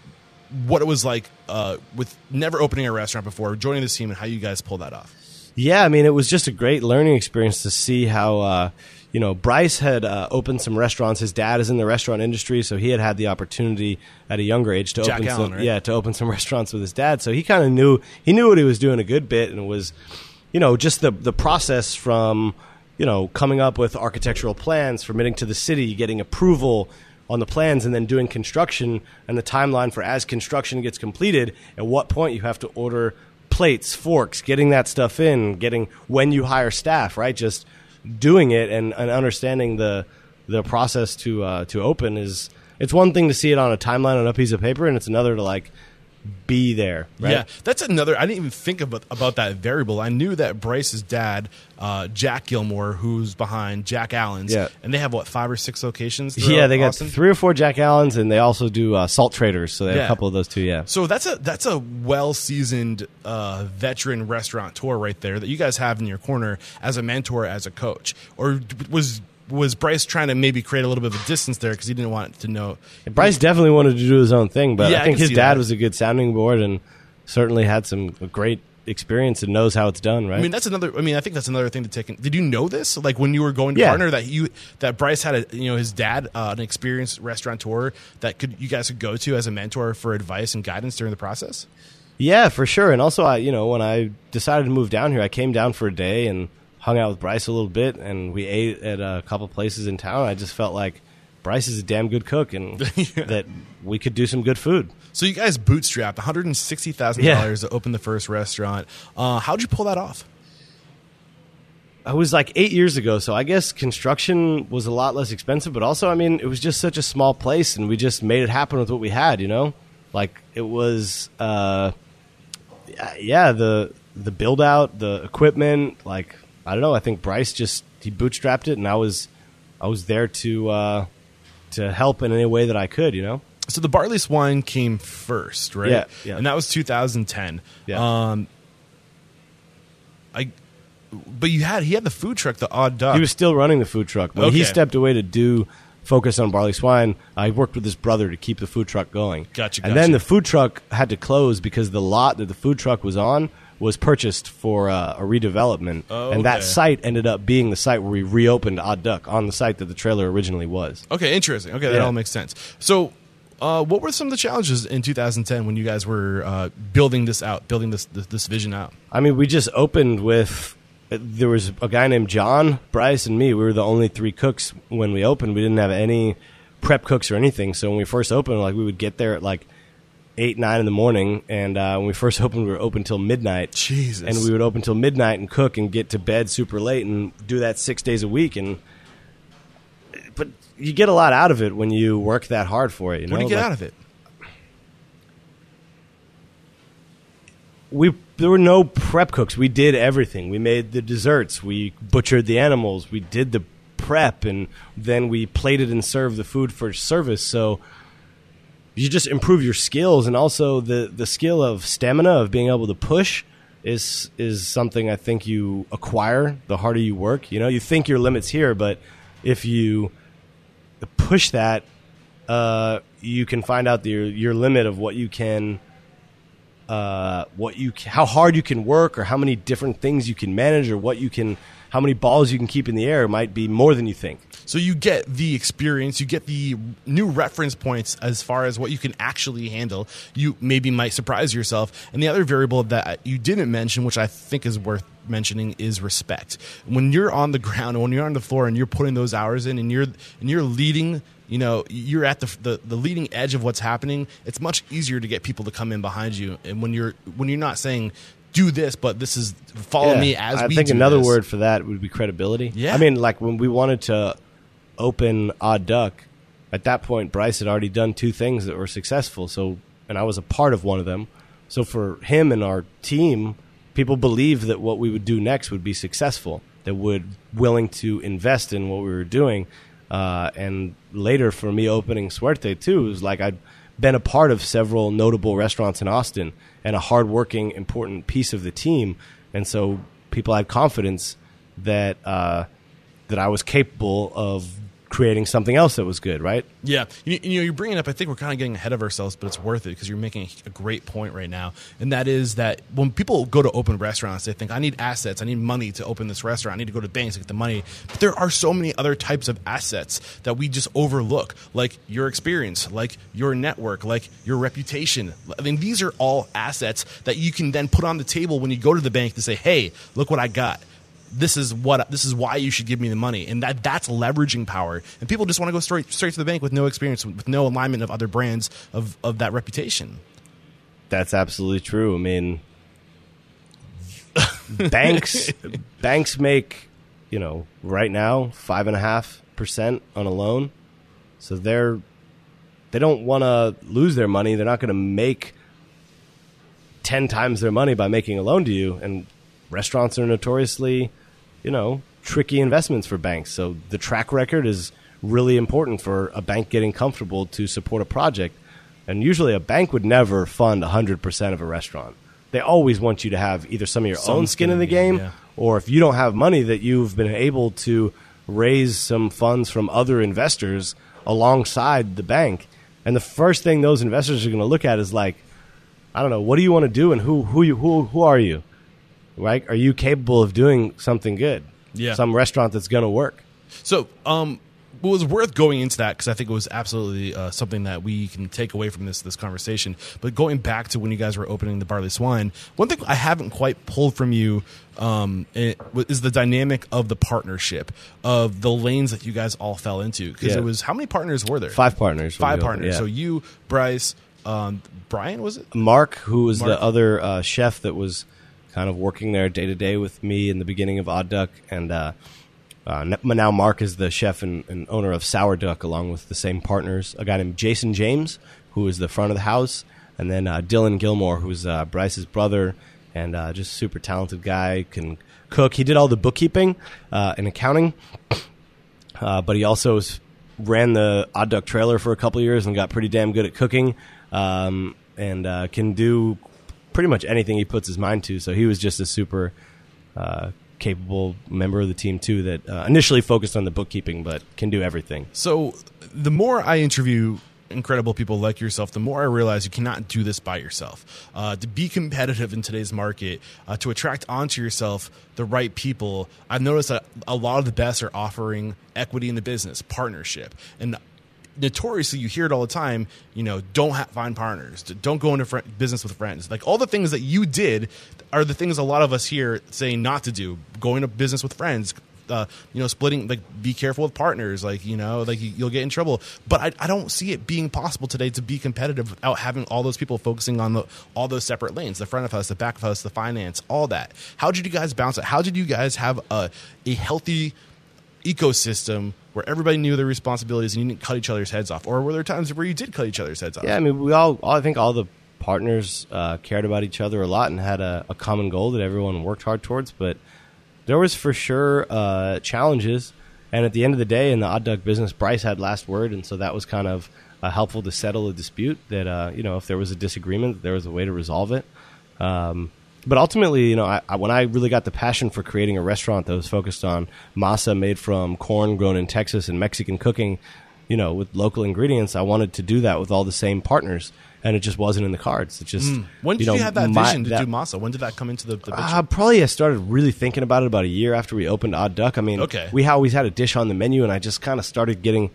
what it was like uh, with never opening a restaurant before, joining this team, and how you guys pulled that off. Yeah, I mean, it was just a great learning experience to see how, uh, you know, Bryce had uh, opened some restaurants. His dad is in the restaurant industry, so he had had the opportunity at a younger age to Jack open Allen, some, right? yeah, to open some restaurants with his dad. So he kind of knew he knew what he was doing a good bit, and it was, you know, just the the process from, you know, coming up with architectural plans, submitting to the city, getting approval on the plans and then doing construction and the timeline for as construction gets completed at what point you have to order plates forks getting that stuff in getting when you hire staff right? Just doing it and, and understanding the the process to uh, to open is it's one thing to see it on a timeline on a piece of paper and it's another to like be there right Yeah, that's another. I didn't even think about about that variable. I knew that Bryce's dad, uh, Jack Gilmore, who's behind Jack Allen's, Yeah. and they have what five or six locations. yeah they got three or four jack allens and they also do uh, salt traders so they have a couple of those too yeah So that's a that's a well seasoned uh, veteran tour right there that you guys have in your corner as a mentor, as a coach. Or was was Bryce trying to maybe create a little bit of a distance there because he didn't want to know? Bryce definitely wanted to do his own thing, but Yeah, I I think can his dad that. was a good sounding board and certainly had some great experience and knows how it's done, right? I mean, that's another. I mean, I think that's another thing to take. In. Did you know this? Like when you were going to Yeah. partner, that you that Bryce had a you know his dad, uh, an experienced restaurateur that could you guys could go to as a mentor for advice and guidance during the process. yeah, for sure. And also, I you know when I decided to move down here, I came down for a day and hung out with Bryce a little bit, and we ate at a couple places in town. I just felt like Bryce is a damn good cook, and that we could do some good food. So you guys bootstrapped one hundred and sixty thousand dollars to open the first restaurant. Uh, how'd you pull that off? I was like eight years ago, so I guess construction was a lot less expensive. But also, I mean, it was just such a small place, and we just made it happen with what we had. You know, like it was, uh, yeah, the the build out, the equipment. Like I don't know. I think Bryce just he bootstrapped it, and I was I was there to uh, to help in any way that I could. You know. So the Barley Swine came first, right? Yeah, yeah. And that was 2010. Yeah. Um, I, but you had he had the food truck, the Odd Duck. He was still running the food truck. When he stepped away to do focus on barley swine, I worked with his brother to keep the food truck going. Gotcha, And then the food truck had to close because the lot that the food truck was on was purchased for uh, a redevelopment, Oh, and that okay. site ended up being the site where we reopened Odd Duck on the site that the trailer originally was. Okay, interesting. Okay, that Yeah. all makes sense. So, uh, what were some of the challenges in 2010 when you guys were uh, building this out, building this, this this vision out? I mean, we just opened with there was a guy named John, Bryce, and me. We were the only three cooks when we opened. We didn't have any prep cooks or anything. So when we first opened, like we would get there at like eight, nine in the morning, and uh, when we first opened, we were open till midnight. Jesus. And we would open till midnight and cook and get to bed super late and do that six days a week. And but you get a lot out of it when you work that hard for it. You know? What do you get Like, out of it? we there were no prep cooks. We did everything. We made the desserts. We butchered the animals. We did the prep, and then we plated and served the food for service. So you just improve your skills, and also the the skill of stamina of being able to push is is something I think you acquire the harder you work. You know, you think your limits here, but if you push that, uh, you can find out your your limit of what you can uh, what you how hard you can work or how many different things you can manage or what you can how many balls you can keep in the air might be more than you think. So you get the experience, you get the new reference points as far as what you can actually handle. You maybe might surprise yourself. And the other variable that you didn't mention, which I think is worth mentioning, is respect. When you're on the ground, when you're on the floor, and you're putting those hours in, and you're and you're leading. You know, you're at the, the the leading edge of what's happening. It's much easier to get people to come in behind you. And when you're when you're not saying do this, but this is follow Yeah. me as I think another this. word for that would be credibility. Yeah. I mean, like when we wanted to open Odd Duck, at that point Bryce had already done two things that were successful. So, and I was a part of one of them. So for him and our team, people believed that what we would do next would be successful. That would willing to invest in what we were doing. Uh, and later for me opening Suerte too, it was like I'd been a part of several notable restaurants in Austin and a hardworking, important piece of the team. And so people had confidence that uh, that I was capable of creating something else that was good, right? Yeah, you, you know, you're bringing up. I think we're kind of getting ahead of ourselves, but it's worth it because you're making a great point right now, and that is that when people go to open restaurants, they think, "I need assets, I need money to open this restaurant, I need to go to banks to get the money." But there are so many other types of assets that we just overlook, like your experience, like your network, like your reputation. I mean, these are all assets that you can then put on the table when you go to the bank to say, "Hey, look what I got." This is what this is why you should give me the money and that that's leveraging power and people just want to go straight straight to the bank with no experience with no alignment of other brands of of that reputation That's absolutely true. I mean, banks banks make you know right now five and a half percent on a loan, so they're they don't want to lose their money. They're not going to make ten times their money by making a loan to you. And restaurants are notoriously, you know, tricky investments for banks. So the track record is really important for a bank getting comfortable to support a project. And usually a bank would never fund 100% of a restaurant. They always want you to have either some of your Some own skin in the game, yeah. or if you don't have money, that you've been able to raise some funds from other investors alongside the bank. And the first thing those investors are going to look at is like, I don't know, what do you want to do, and who who you who who are you? Right? Are you capable of doing something good? Yeah. Some restaurant that's going to work. so um it was worth going into that because I think it was absolutely uh, something that we can take away from this this conversation. But going back to when you guys were opening the Barley Swine, one thing I haven't quite pulled from you um, is the dynamic of the partnership of the lanes that you guys all fell into. Because Yeah. it was how many partners were there? Five partners. Five partners. yeah. So you, Bryce, um, Brian, was it? Mark, who was Mark. the other uh, chef that was kind of working there day to day with me in the beginning of Odd Duck, and uh, uh, now Mark is the chef and, and owner of Sour Duck, along with the same partners. A guy named Jason James, who is the front of the house, and then uh, Dylan Gilmore, who's uh, Bryce's brother, and uh, just super talented guy, can cook. He did all the bookkeeping uh, and accounting, but he also ran the Odd Duck trailer for a couple years and got pretty damn good at cooking, um, and uh, can do pretty much anything he puts his mind to. So he was just a super uh, capable member of the team too. That uh, initially focused on the bookkeeping, but can do everything. So the more I interview incredible people like yourself, the more I realize you cannot do this by yourself. Uh, to be competitive in today's market, uh, to attract onto yourself the right people, I've noticed that a lot of the best are offering equity in the business, partnership, and notoriously you hear it all the time. You know, don't ha- find partners, don't go into fr- business with friends. Like all the things that you did are the things a lot of us here saying not to do. Going to business with friends, uh, you know, splitting, like, be careful with partners, like, you know, like you, will get in trouble. But I, I don't see it being possible today to be competitive without having all those people focusing on the, all those separate lanes, the front of us, the back of us, the finance, all that. How did you guys bounce it? How did you guys have a, a healthy ecosystem where everybody knew their responsibilities and you didn't cut each other's heads off? Or were there times where you did cut each other's heads off? Yeah, I mean, we all, all I think all the partners uh, cared about each other a lot and had a, a, common goal that everyone worked hard towards. But there was for sure uh, challenges, and at the end of the day, in the odd duck business, Bryce had last word, and so that was kind of uh, helpful to settle a dispute. That uh, you know, if there was a disagreement, there was a way to resolve it. Um, but ultimately, you know, I, I, when I really got the passion for creating a restaurant that was focused on masa made from corn grown in Texas and Mexican cooking, you know, with local ingredients, I wanted to do that with all the same partners and it just wasn't in the cards. It just mm. when did you, know, you have that my, vision to that, do masa? When did that come into the, the picture? Uh, probably I started really thinking about it about a year after we opened Odd Duck. I mean, okay. we always had a dish on the menu, and I just kind of started getting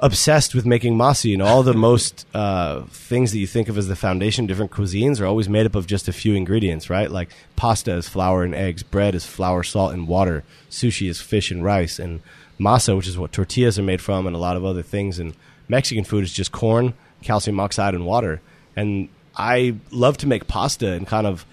obsessed with making. You know, all the most uh, things that you think of as the foundation, different cuisines, are always made up of just a few ingredients, right? Like pasta is flour and eggs, bread is flour, salt, and water, sushi is fish and rice, and masa, which is what tortillas are made from, and a lot of other things. And Mexican food is just corn, calcium oxide, and water and I love to make pasta and kind of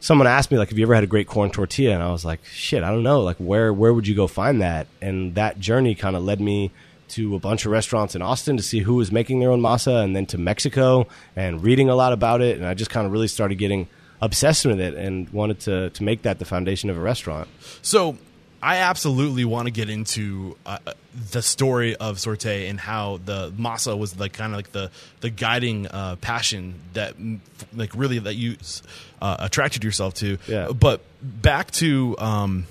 someone asked me like have you ever had a great corn tortilla and I was like shit I don't know like where where would you go find that and that journey kind of led me to a bunch of restaurants in Austin to see who was making their own masa and then to Mexico and reading a lot about it and I just kind of really started getting obsessed with it and wanted to to make that the foundation of a restaurant. So I absolutely want to get into uh, the story of Sorte and how the masa was like kind of like the the guiding uh, passion that like really that you uh, attracted yourself to. Yeah. But back to um,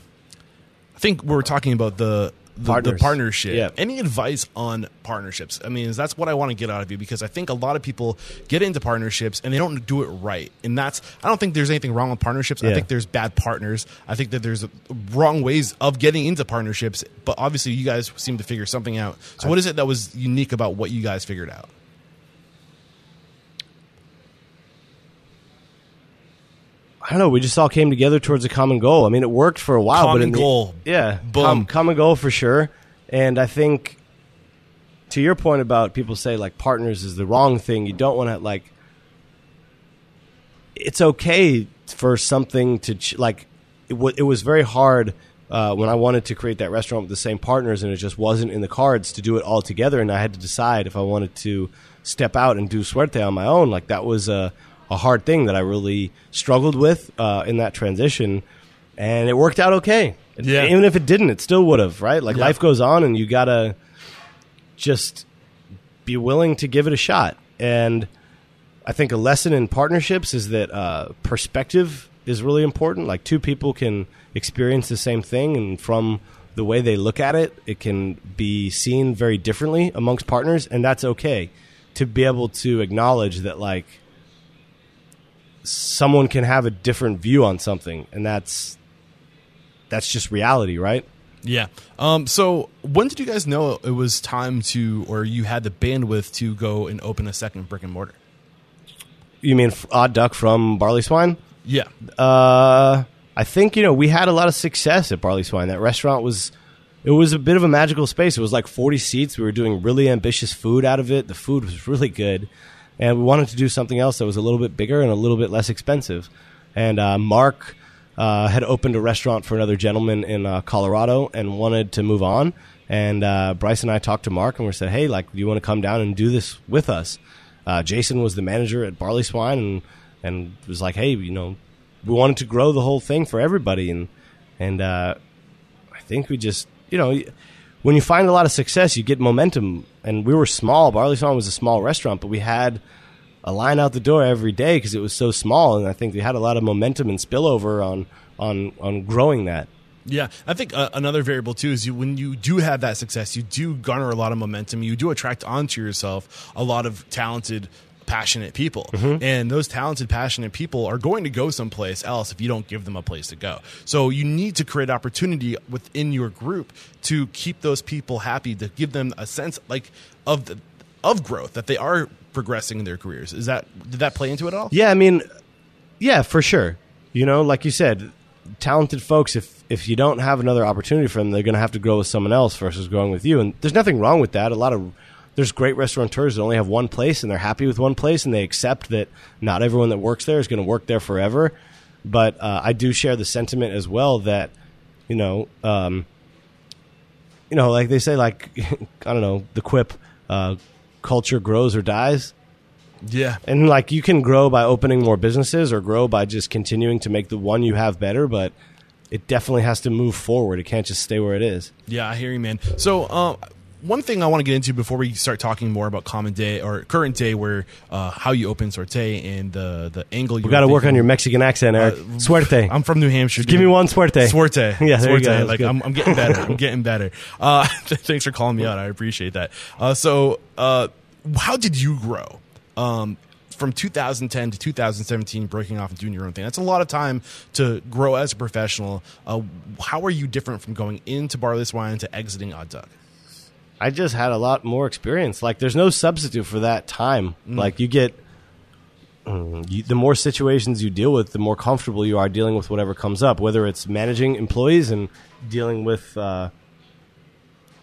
I think we are talking about the the, the partnership. Yeah. Any advice on partnerships? I mean, that's what I want to get out of you because I think a lot of people get into partnerships and they don't do it right. And that's I don't think there's anything wrong with partnerships. Yeah. I think there's bad partners. I think that there's wrong ways of getting into partnerships. But obviously, you guys seem to figure something out. So, what is it that was unique about what you guys figured out? I don't know. We just all came together towards a common goal. I mean, it worked for a while, common but goal, the, yeah, com- common goal for sure. And I think to your point about people say like partners is the wrong thing. You don't want to like. It's okay for something to ch- like. It, w- it was very hard uh, when I wanted to create that restaurant with the same partners, and it just wasn't in the cards to do it all together. And I had to decide if I wanted to step out and do Suerte on my own. Like that was a a hard thing that I really struggled with uh, in that transition, and it worked out okay. Yeah. Even if it didn't, it still would have, right? Like yeah. life goes on, and you gotta just be willing to give it a shot. And I think a lesson in partnerships is that uh, perspective is really important. Like two people can experience the same thing, and from the way they look at it, it can be seen very differently amongst partners, and that's okay. To be able to acknowledge that, like someone can have a different view on something, and that's that's just reality, right? Yeah. Um, so when did you guys know it was time to, or you had the bandwidth to go and open a second brick and mortar? You mean Odd Duck from Barley Swine? Yeah. Uh, I think you know we had a lot of success at Barley Swine. That restaurant was it was a bit of a magical space. It was like 40 seats. We were doing really ambitious food out of it. The food was really good and we wanted to do something else that was a little bit bigger and a little bit less expensive. And uh, Mark uh, had opened a restaurant for another gentleman in uh, Colorado and wanted to move on. And uh, Bryce and I talked to Mark and we said, "Hey, like, do you want to come down and do this with us?" Uh, Jason was the manager at Barley Swine and and was like, "Hey, you know, we wanted to grow the whole thing for everybody." And and uh, I think we just, you know when you find a lot of success, you get momentum. And we were small. Barley Swine was a small restaurant, but we had a line out the door every day because it was so small. And I think we had a lot of momentum and spillover on on on growing that. Yeah, I think uh, another variable too is you when you do have that success, you do garner a lot of momentum. You do attract onto yourself a lot of talented passionate people. Mm-hmm. And those talented, passionate people are going to go someplace else if you don't give them a place to go. So you need to create opportunity within your group to keep those people happy, to give them a sense like of the, of growth that they are progressing in their careers. Is that did that play into it at all? Yeah, I mean, yeah, for sure. You know, like you said, talented folks. If if you don't have another opportunity for them, they're going to have to grow with someone else versus growing with you. And there's nothing wrong with that. A lot of there's great restaurateurs that only have one place and they're happy with one place and they accept that not everyone that works there is going to work there forever. But uh, I do share the sentiment as well that you know, um, you know, like they say, like I don't know, the quip, uh, culture grows or dies. Yeah. And like you can grow by opening more businesses or grow by just continuing to make the one you have better, but it definitely has to move forward. It can't just stay where it is. Yeah, I hear you, man. So, uh, one thing I want to get into before we start talking more about common day or current day, where uh, how you open Sorte and the the angle you got to work on your Mexican accent, Eric. Uh, Suerte. I'm from New Hampshire. Give me one suerte. Suerte. Yeah, there you Suerte. go. Like. I'm, I'm getting better. I'm getting better. Uh, thanks for calling me out. I appreciate that. Uh, so, uh, how did you grow? Um, from 2010 to 2017, breaking off and doing your own thing. That's a lot of time to grow as a professional. Uh, how are you different from going into Barley Swine to exiting Odd Duck? I just had a lot more experience. Like, there's no substitute for that time. Like, you get mm, you, the more situations you deal with, the more comfortable you are dealing with whatever comes up. Whether it's managing employees and dealing with, uh,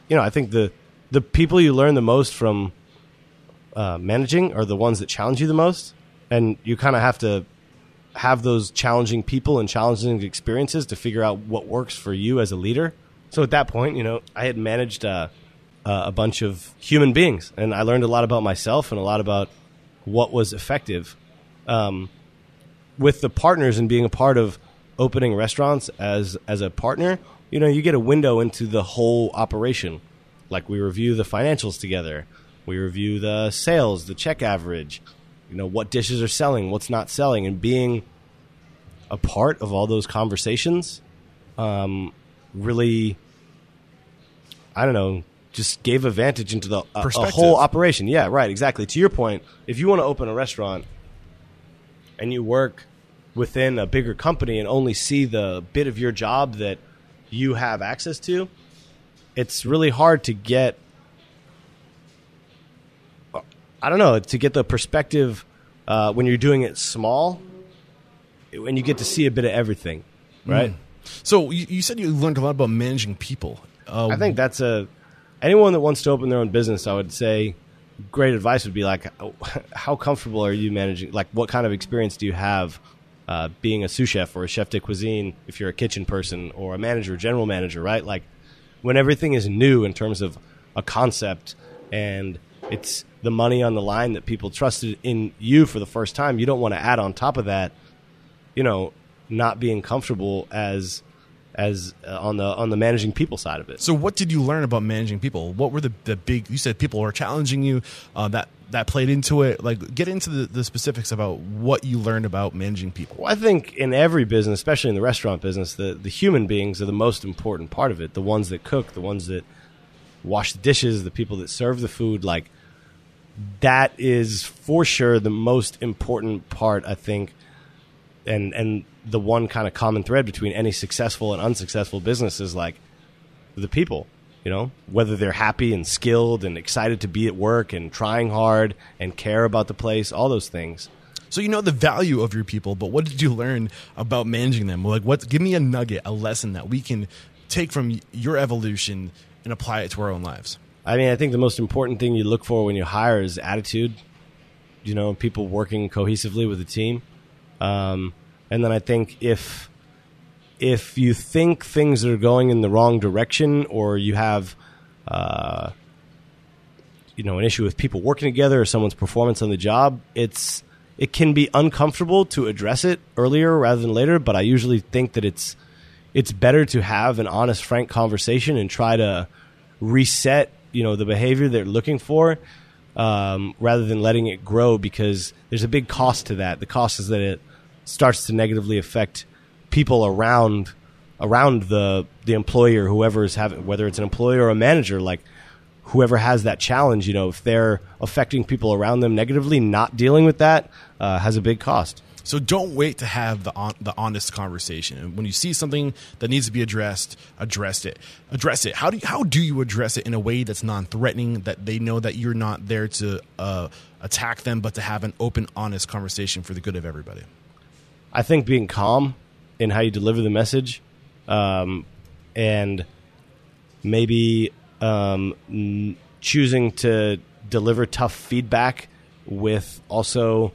you know, I think the the people you learn the most from uh, managing are the ones that challenge you the most, and you kind of have to have those challenging people and challenging experiences to figure out what works for you as a leader. So at that point, you know, I had managed uh, uh, a bunch of human beings, and I learned a lot about myself and a lot about what was effective. Um, with the partners and being a part of opening restaurants as as a partner, you know, you get a window into the whole operation. Like we review the financials together, we review the sales, the check average, you know, what dishes are selling, what's not selling, and being a part of all those conversations um, really, I don't know, just gave advantage into the a, a whole operation. Yeah, right, exactly. To your point, if you want to open a restaurant and you work within a bigger company and only see the bit of your job that you have access to, it's really hard to get. I don't know to get the perspective uh, when you're doing it small, when you get to see a bit of everything, right? So you, you said you learned a lot about managing people. Uh, I think that's a anyone that wants to open their own business. I would say great advice would be like, how comfortable are you managing? Like, what kind of experience do you have uh, being a sous chef or a chef de cuisine? If you're a kitchen person or a manager, general manager, right? Like, when everything is new in terms of a concept and it's the money on the line that people trusted in you for the first time, you don't want to add on top of that, you know, not being comfortable as as uh, on the on the managing people side of it. So, what did you learn about managing people? What were the, the big? You said people were challenging you. Uh, that that played into it. Like, get into the, the specifics about what you learned about managing people. Well, I think in every business, especially in the restaurant business, the, the human beings are the most important part of it. The ones that cook, the ones that wash the dishes, the people that serve the food. Like that is for sure the most important part. I think, and and the one kind of common thread between any successful and unsuccessful business is like the people. You know, whether they're happy and skilled and excited to be at work and trying hard and care about the place, all those things. So you know the value of your people, but what did you learn about managing them? Like, what? Give me a nugget, a lesson that we can take from your evolution and apply it to our own lives. I mean, I think the most important thing you look for when you hire is attitude. You know, people working cohesively with a team. Um, and then I think if if you think things are going in the wrong direction, or you have, uh, you know, an issue with people working together or someone's performance on the job, it's it can be uncomfortable to address it earlier rather than later. But I usually think that it's it's better to have an honest, frank conversation and try to reset, you know, the behavior they're looking for, um, rather than letting it grow because there's a big cost to that. The cost is that it starts to negatively affect people around around the the employer, whoever is having, whether it's an employer or a manager. Like whoever has that challenge, you know, if they're affecting people around them negatively, not dealing with that uh, has a big cost. So don't wait to have the on, the honest conversation. And when you see something that needs to be addressed, address it. Address it. How do you, how do you address it in a way that's non-threatening that they know that you're not there to uh, attack them, but to have an open, honest conversation for the good of everybody? I think being calm in how you deliver the message, um, and maybe um, n- choosing to deliver tough feedback with also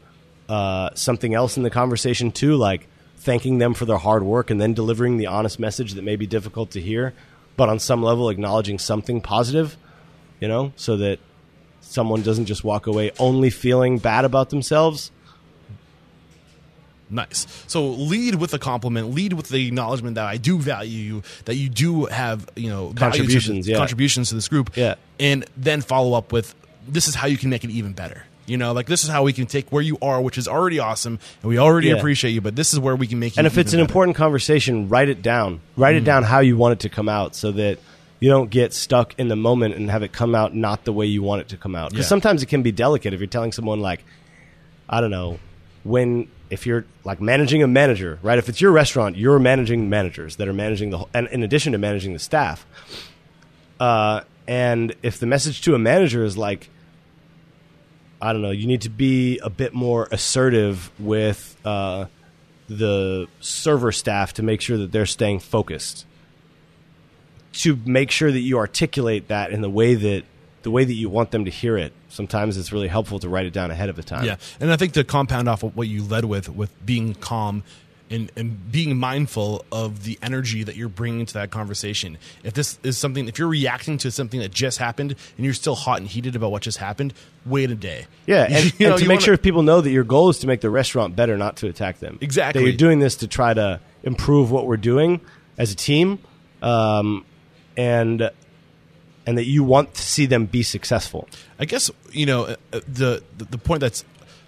uh, something else in the conversation too, like thanking them for their hard work and then delivering the honest message that may be difficult to hear, but on some level acknowledging something positive, you know, so that someone doesn't just walk away only feeling bad about themselves. Nice. So lead with a compliment. Lead with the acknowledgement that I do value you, that you do have you know contributions, to, yeah. contributions to this group. Yeah. and then follow up with this is how you can make it even better. You know, like this is how we can take where you are, which is already awesome, and we already Yeah. appreciate you. But this is where we can make. you And if it's an better. important conversation, write it down. Write it mm. down how you want it to come out so that you don't get stuck in the moment and have it come out not the way you want it to come out. Because Yeah. sometimes it can be delicate if you're telling someone, like, I don't know, when, if you're like managing a manager, right? If it's your restaurant, you're managing managers that are managing the whole, and in addition to managing the staff. Uh, and if the message to a manager is like, I don't know, you need to be a bit more assertive with uh, the server staff to make sure that they're staying focused. To make sure that you articulate that in the way that the way that you want them to hear it. Sometimes it's really helpful to write it down ahead of the time. Yeah, and I think to compound off of what you led with, with being calm and, and being mindful of the energy that you're bringing to that conversation. If this is something, if you're reacting to something that just happened and you're still hot and heated about what just happened, wait a day. Yeah, and, You know, and to make wanna- sure people know that your goal is to make the restaurant better, not to attack them. Exactly. That you're doing this to try to improve what we're doing as a team, um, and and that you want to see them be successful. I guess you know uh, uh, the the, point that's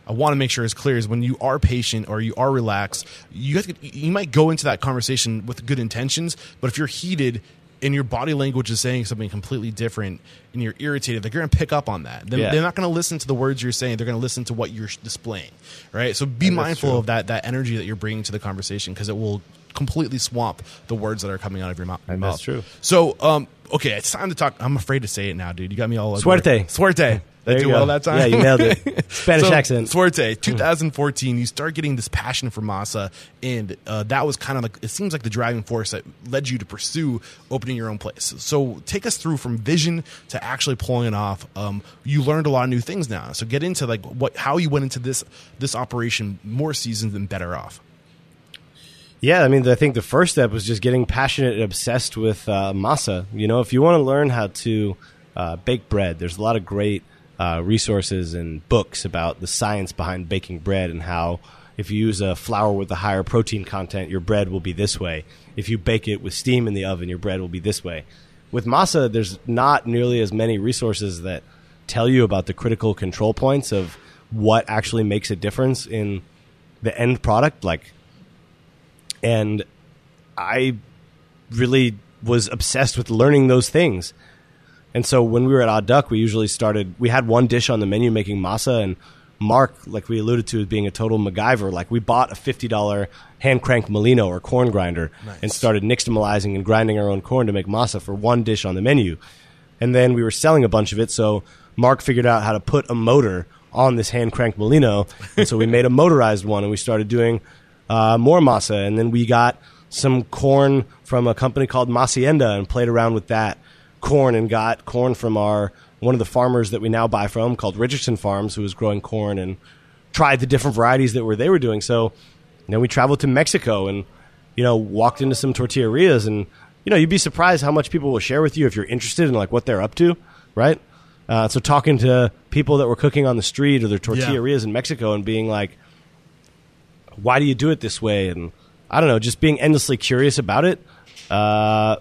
I want to make sure is clear is when you are patient or you are relaxed, you have to, you might go into that conversation with good intentions, but if you're heated and your body language is saying something completely different and you're irritated, you're going to pick up on that. Then Yeah. They're not going to listen to the words you're saying; they're going to listen to what you're displaying, right? So be that's mindful of that that energy that you're bringing to the conversation because it will completely swamp the words that are coming out of your mou- And mouth. that's true. So, um, okay, it's time to talk. I'm afraid to say it now, dude. You got me all Suerte. Suerte. Did you do go. well that time. Yeah, you nailed it. Spanish So, accent. Suerte, 2014. You start getting this passion for masa, and uh, that was kind of like it seems like the driving force that led you to pursue opening your own place. So take us through from vision to actually pulling it off. Um, you learned a lot of new things now. So get into like what how you went into this this operation more seasoned and better off. Yeah, I mean, I think the first step was just getting passionate and obsessed with uh, masa. You know, if you want to learn how to uh, bake bread, there's a lot of great uh, resources and books about the science behind baking bread and how if you use a flour with a higher protein content, your bread will be this way. If you bake it with steam in the oven, your bread will be this way. With masa, there's not nearly as many resources that tell you about the critical control points of what actually makes a difference in the end product. Like, and I really was obsessed with learning those things. And so when we were at Odd Duck, we usually started. We had one dish on the menu making masa, and Mark, like we alluded to, as being a total MacGyver. Like we bought a fifty dollar hand crank molino or corn grinder and started nixtamalizing and grinding our own corn to make masa for one dish on the menu. And then we were selling a bunch of it, so Mark figured out how to put a motor on this hand crank molino, and so we made a motorized one, and we started doing uh, more masa. And then we got some corn from a company called Masienda and played around with that corn and got corn from our one of the farmers that we now buy from called Richardson Farms, who was growing corn and tried the different varieties that were they were doing. So then we traveled to Mexico and you know walked into some tortillerias and you know you'd be surprised how much people will share with you if you're interested in like what they're up to, right? Uh, so talking to people that were cooking on the street or their tortillerias in Mexico and being like, why do you do it this way? And I don't know, just being endlessly curious about it. Uh,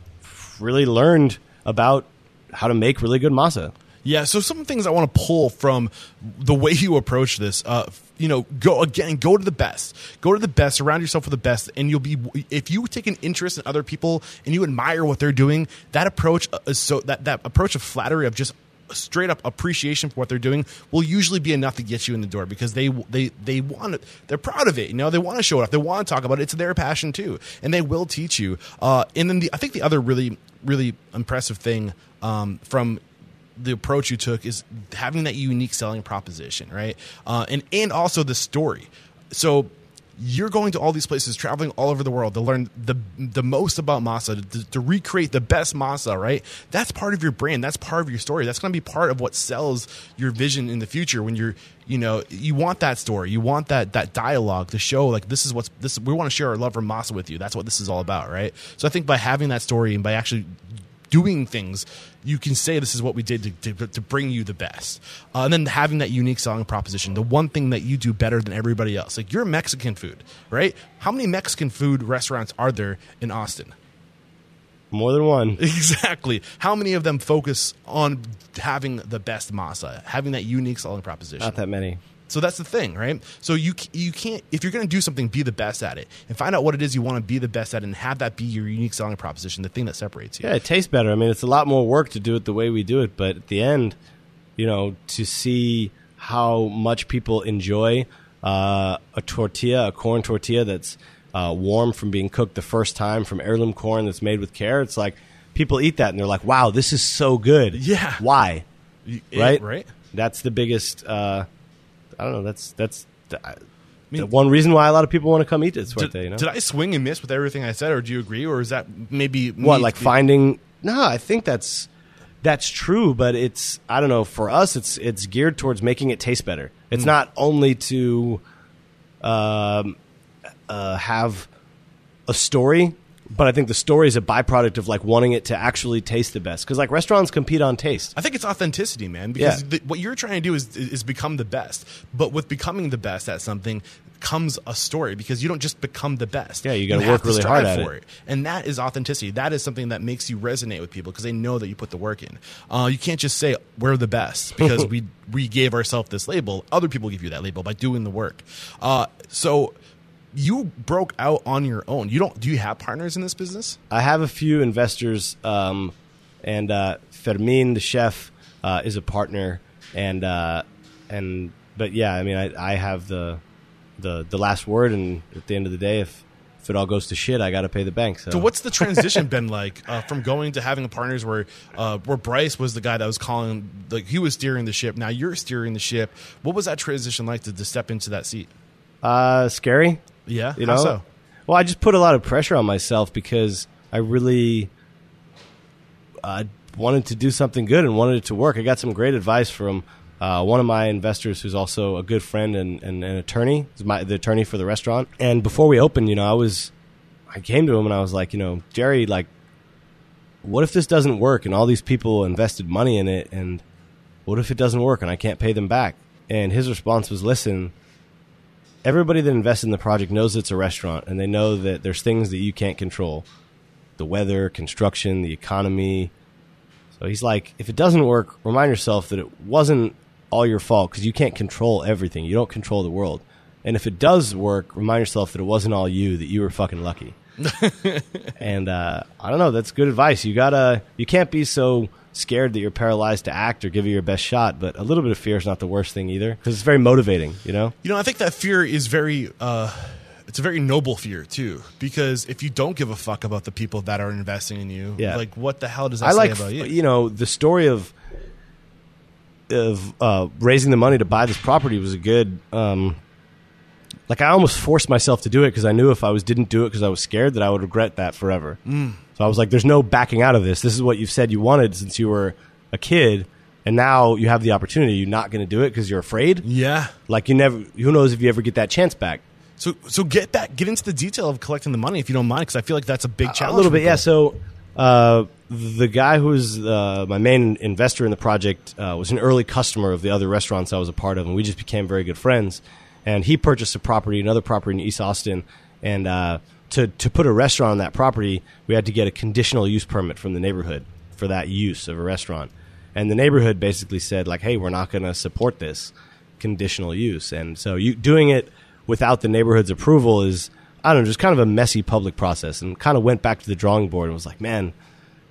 really learned about how to make really good masa. Yeah, so some things I want to pull from the way you approach this. Uh, you know, go again, go to the best. Go to the best. Surround yourself with the best, and you'll be. If you take an interest in other people and you admire what they're doing, that approach uh, is so that that approach of flattery of just straight up appreciation for what they're doing will usually be enough to get you in the door because they they they want it. They're proud of it. You know, they want to show it off. They want to talk about it. It's their passion too, and they will teach you. Uh, and then the, I think the other really really impressive thing um, from the approach you took is having that unique selling proposition, right? Uh, and and also the story. So you're going to all these places, traveling all over the world to learn the the most about masa, to, to recreate the best masa, right? That's part of your brand. That's part of your story. That's going to be part of what sells your vision in the future. When you're, you know, you want that story, you want that that dialogue to show like this is what's this. We want to share our love for masa with you. That's what this is all about, right? So I think by having that story and by actually doing things, you can say this is what we did to, to, to bring you the best. Uh, and then having that unique selling proposition, the one thing that you do better than everybody else. Like you're Mexican food, right? How many Mexican food restaurants are there in Austin? More than one. Exactly. How many of them focus on having the best masa, having that unique selling proposition? Not that many. So that's the thing, right? So you you can't if you're going to do something, be the best at it, and find out what it is you want to be the best at, and have that be your unique selling proposition, the thing that separates you. Yeah, it tastes better. I mean, it's a lot more work to do it the way we do it, but at the end, you know, to see how much people enjoy uh, a tortilla, a corn tortilla that's uh, warm from being cooked the first time from heirloom corn that's made with care. It's like people eat that and they're like, "Wow, this is so good." Yeah. Why? You- right. right. That's the biggest. Uh, I don't know. That's that's the, the one reason why a lot of people want to come eat this Did. You know. did I swing and miss with everything I said, or do you agree, or is that maybe what like finding no i think that's that's true but it's i don't know for us it's it's geared towards making it taste better it's not only to um, uh, have a story but i think the story is a byproduct of like wanting it to actually taste the best because like restaurants compete on taste I think it's authenticity, man. Because Yeah. the, what you're trying to do is is become the best. But with becoming the best at something comes a story because you don't just become the best. Yeah, you gotta work really hard at for it. And that is authenticity. That is something that makes you resonate with people because they know that you put the work in. Uh, you can't just say we're the best because we we gave ourselves this label. Other people give you that label by doing the work. Uh, so you broke out on your own. You don't. Do you have partners in this business? I have a few investors, um, and uh, Fermin, the chef, uh, is a partner, and uh, and but yeah, I mean, I, I have the the the last word, and at the end of the day, if if it all goes to shit, I got to pay the bank. So, So what's the transition been like uh, from going to having partners where uh, where Bryce was the guy that was calling like he was steering the ship. Now you're steering the ship. What was that transition like to, to step into that seat? uh, scary? Yeah, You know, so? well, I just put a lot of pressure on myself because I really uh, wanted to do something good and wanted it to work. I got some great advice from uh, one of my investors, who's also a good friend and, and an attorney, my, the attorney for the restaurant. And before we opened, you know, I was, I came to him and I was like, you know, Jerry, like, what if this doesn't work and all these people invested money in it and what if it doesn't work and I can't pay them back? And his response was, listen, everybody that invests in the project knows it's a restaurant and they know that there's things that you can't control the weather, construction, the economy. So he's like, if it doesn't work, remind yourself that it wasn't all your fault because you can't control everything. You don't control the world. And if it does work, remind yourself that it wasn't all you, that you were fucking lucky. and uh, I don't know, that's good advice. You gotta, you can't be so scared that you're paralyzed to act or give it your best shot. But a little bit of fear is not the worst thing either because it's very motivating. You know. You know, I think that fear is very. Uh, it's a very noble fear too, because if you don't give a fuck about the people that are investing in you, Yeah. like what the hell does that I say like about you? you know the story of of uh, raising the money to buy this property was a good. Um, like I almost forced myself to do it because I knew if I was didn't do it because I was scared that I would regret that forever. Mm. So I was like, "There's no backing out of this. This is what you've said you wanted since you were a kid, and now you have the opportunity. You're not going to do it because you're afraid. yeah. Like you never. Who knows if you ever get that chance back? So so get that, get into the detail of collecting the money if you don't mind, because I feel like that's a big challenge. A little bit, yeah. So uh, the guy who's uh, my main investor in the project uh, was an early customer of the other restaurants I was a part of, and we just became very good friends. And he purchased a property, another property in East Austin, and uh, to to put a restaurant on that property, we had to get a conditional use permit from the neighborhood for that use of a restaurant. And the neighborhood basically said like, "Hey, we're not going to support this conditional use." And so you doing it without the neighborhood's approval is I don't know, just kind of a messy public process and kind of went back to the drawing board and was like, man,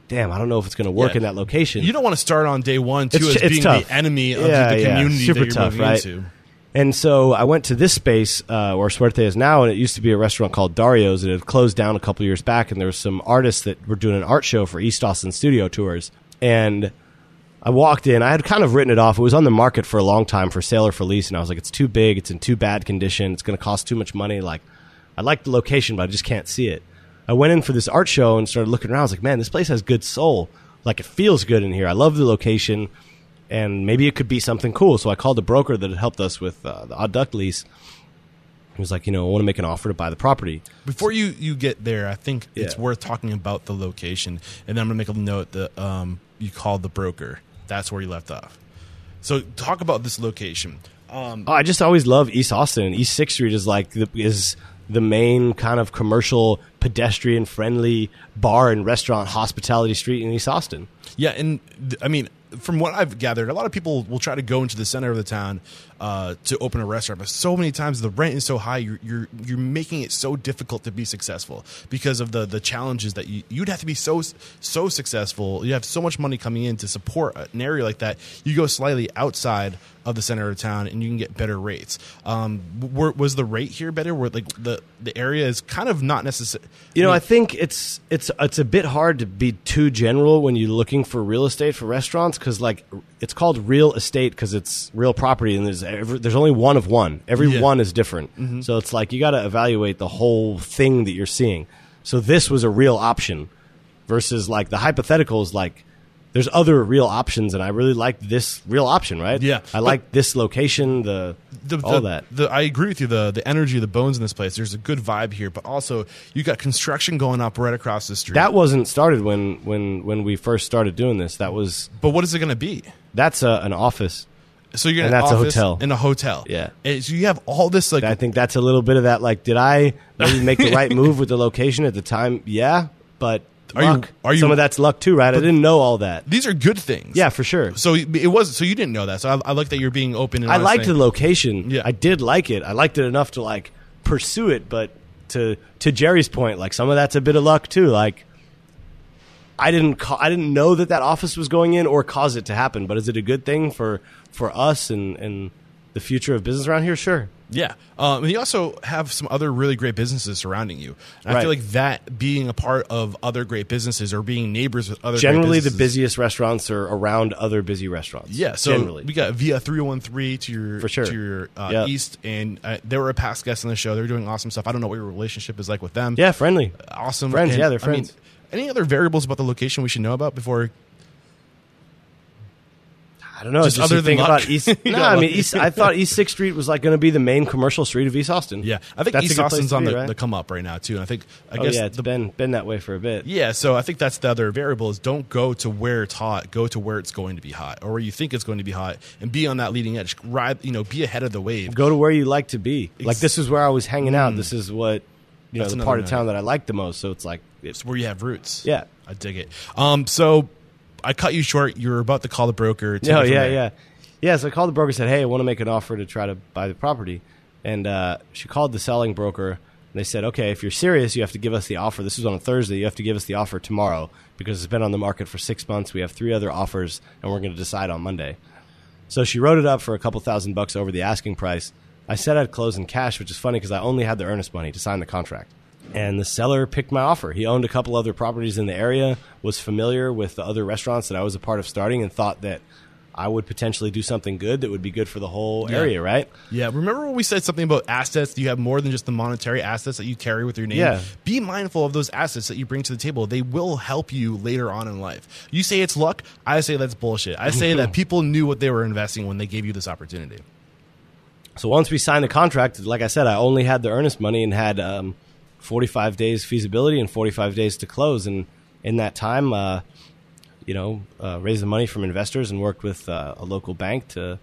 damn, I don't know if it's going to work Yeah. in that location. You don't want to start on day one too It's- as it's being tough. the enemy of Yeah, the yeah. community Super that you're tough, moving right? into. And so I went to this space uh, where Suerte is now, and it used to be a restaurant called Dario's. It had closed down a couple years back, and there was some artists that were doing an art show for East Austin Studio Tours. And I walked in. I had kind of written it off. It was on the market for a long time for sale or for lease, and I was like, it's too big. It's in too bad condition. It's going to cost too much money. Like, I like the location, but I just can't see it. I went in for this art show and started looking around. I was like, man, this place has good soul. Like, it feels good in here. I love the location and maybe it could be something cool. So I called the broker that had helped us with uh, the Odd Duck lease. He was like, you know, I want to make an offer to buy the property. Before you, you get there, I think it's worth talking about the location, and then I'm gonna make a note that um, you called the broker. That's where you left off. So talk about this location. Um, Oh, I just always love East Austin. East Sixth Street is like the, is the main kind of commercial, pedestrian friendly bar and restaurant hospitality street in East Austin. Yeah, and th- I mean, from what I've gathered, a lot of people will try to go into the center of the town uh, to open a restaurant, but so many times the rent is so high, you're you're you're making it so difficult to be successful because of the the challenges that you you'd have to be so so successful. You have so much money coming in to support an area like that. You go slightly outside of the center of town, and you can get better rates. Um, were, was the rate here better? Where like the the area is kind of not necessary. You know, I think it's it's it's a bit hard to be too general when you're looking for real estate for restaurants because like it's called real estate because it's real property and there's every, there's only one of one. Every Yeah. one is different, so it's like you got to evaluate the whole thing that you're seeing. So this was a real option versus like the hypothetical is like there's other real options and I really like this real option, right? Yeah, I like this location, the, the, all the- that. The, I agree with you. The the energy, the bones in this place. There's a good vibe here, but also you got construction going up right across the street. That wasn't started when when when we first started doing this. That was but what is it going to be? that's a, an office. So you're in an that's a hotel. In a hotel. Yeah. And so you have all this like I think that's a little bit of that. Like, did I maybe make the right move with the location at the time? Yeah, but Are you- are you- some of that's luck too, right? I didn't know all that. these are good things. Yeah, for sure. So it was. So you didn't know that. So I, I like that you're being open. And I liked saying- the location. Yeah. I did like it. I liked it enough to like pursue it. But to to Jerry's point, like some of that's a bit of luck too. Like. I didn't ca- I didn't know that that office was going in or cause it to happen. But is it a good thing for for us and and the future of business around here? Sure. Yeah. Um, and you also have some other really great businesses surrounding you. And I Right. feel like that being a part of other great businesses or being neighbors with other great Generally, the busiest restaurants are around other busy restaurants. Yeah, so generally. we got via three hundred one three to your For sure. to your uh, Yeah. east, and uh, they were a past guest on the show. They're doing awesome stuff. I don't know what your relationship is like with them. yeah, friendly. awesome Friends, And, yeah, they're I mean, friends. any other variables about the location we should know about before? I don't know. Just Just, other you than luck. about East. No, I mean. East. I thought East Sixth Street was like going to be the main commercial street of East Austin. Yeah, I think That's East Austin's on be, the, right? the come up right now too. And I think I Oh guess yeah, it's the, been been that way for a bit. yeah. So I think that's the other variable is don't go to where it's hot. Go to where it's going to be hot or where you think it's going to be hot, and be on that leading edge. Ride, you know, be ahead of the wave. Go to where you like to be. Like this is where I was hanging out. This is what you know That's the another part of town that I like the most. So it's like It's where you have roots. Yeah. I dig it. Um, so I cut you short. You were about to call the broker. No, it yeah, there. yeah, yeah. So I called the broker, and said, "Hey, I want to make an offer to try to buy the property," and uh, she called the selling broker. And they said, "Okay, if you're serious, you have to give us the offer. This is on a Thursday. You have to give us the offer tomorrow because it's been on the market for six months. We have three other offers, and we're going to decide on Monday." So she wrote it up for a couple thousand bucks over the asking price. I said I'd close in cash, which is funny because I only had the earnest money to sign the contract. And the seller picked my offer. He owned a couple other properties in the area, was familiar with the other restaurants that I was a part of starting, and thought that I would potentially do something good that would be good for the whole Yeah. area, right? Yeah, remember when we said something about assets? You have more than just the monetary assets that you carry with your name. Yeah. Be mindful of those assets that you bring to the table. They will help you later on in life. You say it's luck. I say that's bullshit. I say that people knew what they were investing when they gave you this opportunity. So once we signed the contract, like I said, I only had the earnest money and had um, 45 days feasibility and 45 days to close. And in that time, uh, you know, uh, raised the money from investors and worked with uh, a local bank to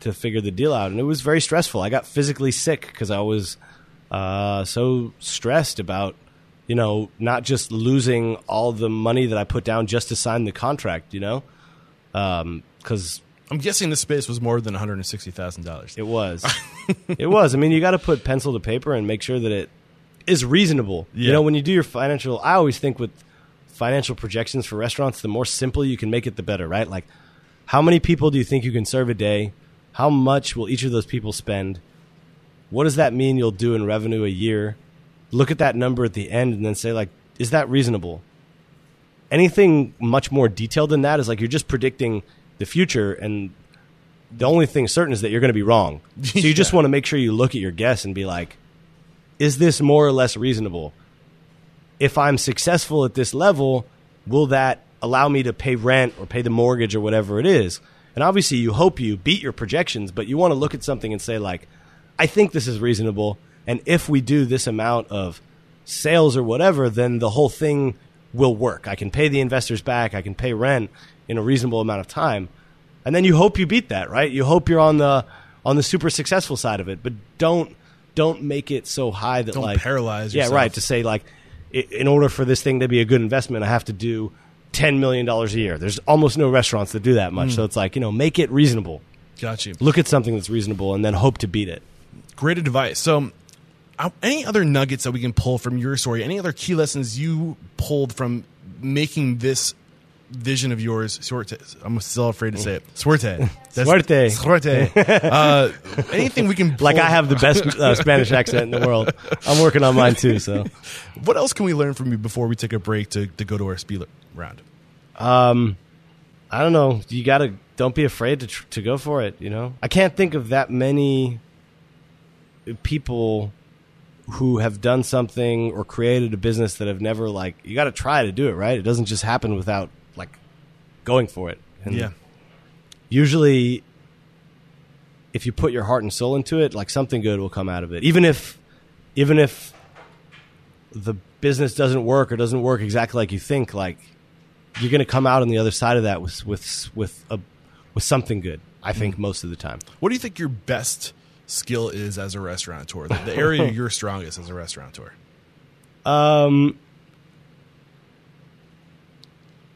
to figure the deal out. And it was very stressful. I got physically sick because I was uh, so stressed about, you know, not just losing all the money that I put down just to sign the contract. You know, because I'm guessing the space was more than $160,000. it was. it was. I mean, you got to put pencil to paper and make sure that it is reasonable. Yeah. You know, when you do your financial, I always think with financial projections for restaurants, the more simple you can make it, the better, right? Like, how many people do you think you can serve a day? How much will each of those people spend? What does that mean you'll do in revenue a year? Look at that number at the end and then say, like, is that reasonable? Anything much more detailed than that is like you're just predicting the future, and the only thing certain is that you're going to be wrong. So you just want to make sure you look at your guess and be like, is this more or less reasonable? If I'm successful at this level, will that allow me to pay rent or pay the mortgage or whatever it is? And obviously, you hope you beat your projections, but you want to look at something and say, like, I think this is reasonable. And if we do this amount of sales or whatever, then the whole thing will work. I can pay the investors back, I can pay rent in a reasonable amount of time. And then you hope you beat that, right? You hope you're on the on the super successful side of it, but don't don't make it so high that Don't like paralyze Yeah, right. To say like, in order for this thing to be a good investment, I have to do ten million dollars a year. There's almost no restaurants that do that much, Hmm. so it's like you know, make it reasonable. Got you. Look at something that's reasonable, and then hope to beat it. Great advice. So, any other nuggets that we can pull from your story? Any other key lessons you pulled from making this vision of yours? Suerte. I'm still afraid to say it. Suerte. That's- Suerte. Suerte. Uh, anything we can Like I have the best uh, Spanish accent in the world. I'm working on mine too. So What else can we learn from you before we take a break to, to go to our speed round? um, I don't know. You gotta don't be afraid to tr- to go for it. You know, I can't think of that many people who have done something or created a business that have never like. You got to try to do it right. It doesn't just happen without going for it. And Yeah. usually if you put your heart and soul into it like something good will come out of it even if even if the business doesn't work or doesn't work exactly like you think like you're going to come out on the other side of that with with with a with something good i think most of the time What do you think your best skill is as a restaurateur? The, the area you're strongest as a restaurateur? Um,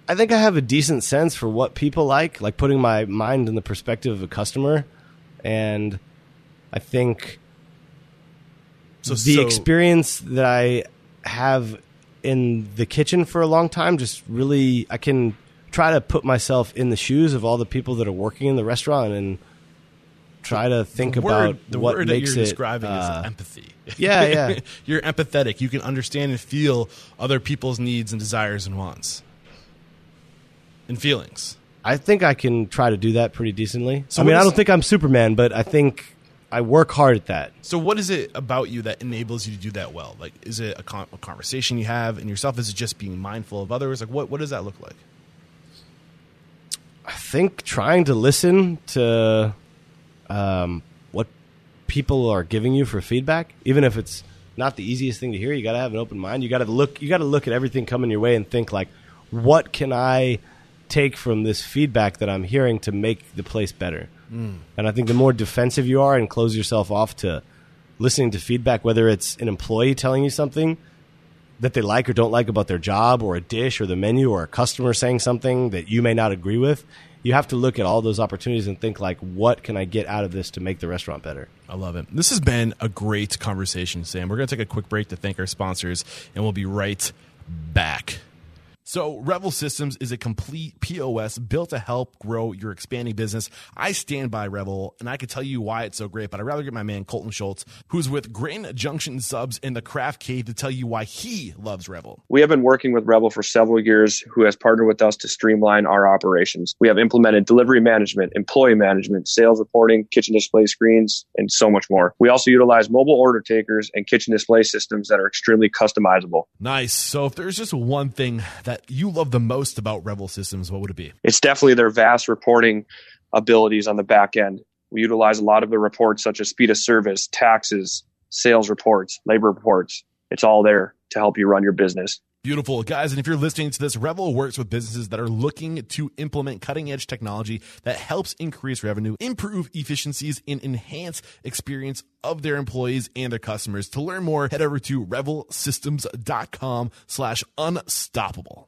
I think I have a decent sense for what people like, like putting my mind in the perspective of a customer, and I think So the so- experience that I have in the kitchen for a long time just really I can try to put myself in the shoes of all the people that are working in the restaurant and try to think the about the what word makes that you're it describing uh, is empathy. yeah, yeah. you're empathetic. You can understand and feel other people's needs and desires and wants and feelings. I think I can try to do that pretty decently. So I mean, what I don't think I'm Superman, but I think I work hard at that. So, what is it about you that enables you to do that well? Like, is it a, con- a conversation you have in yourself? Is it just being mindful of others? Like, what what does that look like? I think trying to listen to um, what people are giving you for feedback, even if it's not the easiest thing to hear, you got to have an open mind. You got to look. You got to look at everything coming your way and think like, what can I take from this feedback that I'm hearing to make the place better? And I think the more defensive you are and close yourself off to listening to feedback, whether it's an employee telling you something that they like or don't like about their job or a dish or the menu or a customer saying something that you may not agree with, you have to look at all those opportunities and think like, what can I get out of this to make the restaurant better? I love it. This has been a great conversation, Sam. We're going to take a quick break to thank our sponsors, and we'll be right back. So, Revel Systems is a complete POS built to help grow your expanding business. I stand by Revel, and I can tell you why it's so great, but I'd rather get my man Colton Schultz, who's with Grain Junction Subs in the Craft Cave, to tell you why he loves Revel. We have been working with Revel for several years, who has partnered with us to streamline our operations. We have implemented delivery management, employee management, sales reporting, kitchen display screens, and so much more. We also utilize mobile order takers and kitchen display systems that are extremely customizable. Nice. So, if there's just one thing that you love the most about Revel Systems, what would it be? It's definitely their vast reporting abilities on the back end. We utilize a lot of the reports such as speed of service, taxes, sales reports, labor reports. It's all there to help you run your business. Beautiful. Guys, and if you're listening to this, Revel works with businesses that are looking to implement cutting edge technology that helps increase revenue, improve efficiencies, and enhance experience of their employees and their customers. To learn more, head over to revelsystems.com slash unstoppable.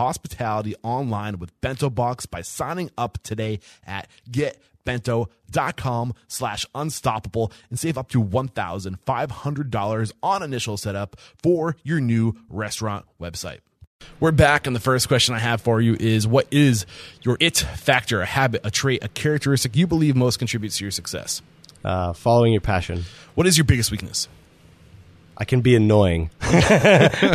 hospitality online with Bento Box by signing up today at getbento.com slash unstoppable and save up to $1,500 on initial setup for your new restaurant website. We're back, and the first question I have for you is What is your it factor, a habit, a trait, a characteristic you believe most contributes to your success? Uh, following your passion. What is your biggest weakness? I can be annoying.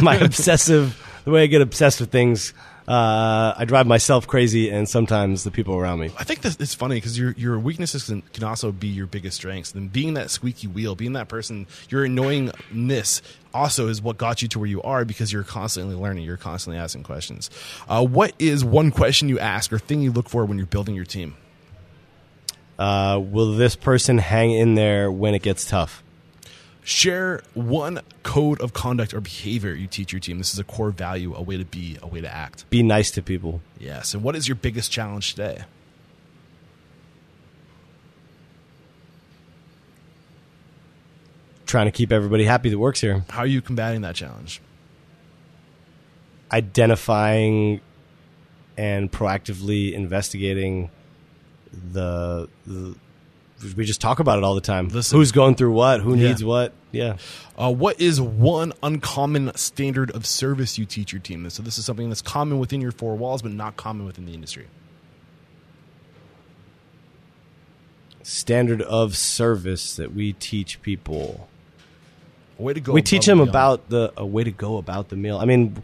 My obsessive, the way I get obsessed with things, uh, I drive myself crazy and sometimes the people around me. I think this it's funny because your your weaknesses can, can also be your biggest strengths. And being that squeaky wheel, being that person, your annoyingness also is what got you to where you are because you're constantly learning, you're constantly asking questions. Uh, what is one question you ask or thing you look for when you're building your team? Uh, will this person hang in there when it gets tough? Share one code of conduct or behavior you teach your team. This is a core value, a way to be, a way to act. Be nice to people. Yes. And what is your biggest challenge today? Trying to keep everybody happy that works here. How are you combating that challenge? Identifying and proactively investigating the, the we just talk about it all the time. Listen. Who's going through what? Who Yeah. needs what? Yeah. Uh, what is one uncommon standard of service you teach your team? So this is something that's common within your four walls, but not common within the industry. Standard of service that we teach people. A way to go. we teach them beyond. about the a way to go about the meal. I mean,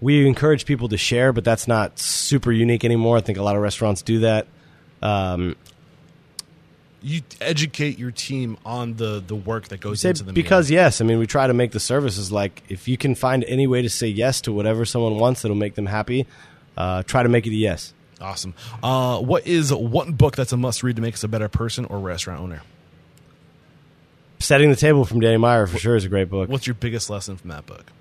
we encourage people to share, but that's not super unique anymore. I think a lot of restaurants do that. Um, you educate your team on the the work that goes into the because meal. yes, I mean we try to make the services like if you can find any way to say yes to whatever someone wants that'll make them happy, uh, try to make it a yes. Awesome. Uh, what is one book that's a must read to make us a better person or restaurant owner? Setting the table from Danny Meyer for sure is a great book. What's your biggest lesson from that book?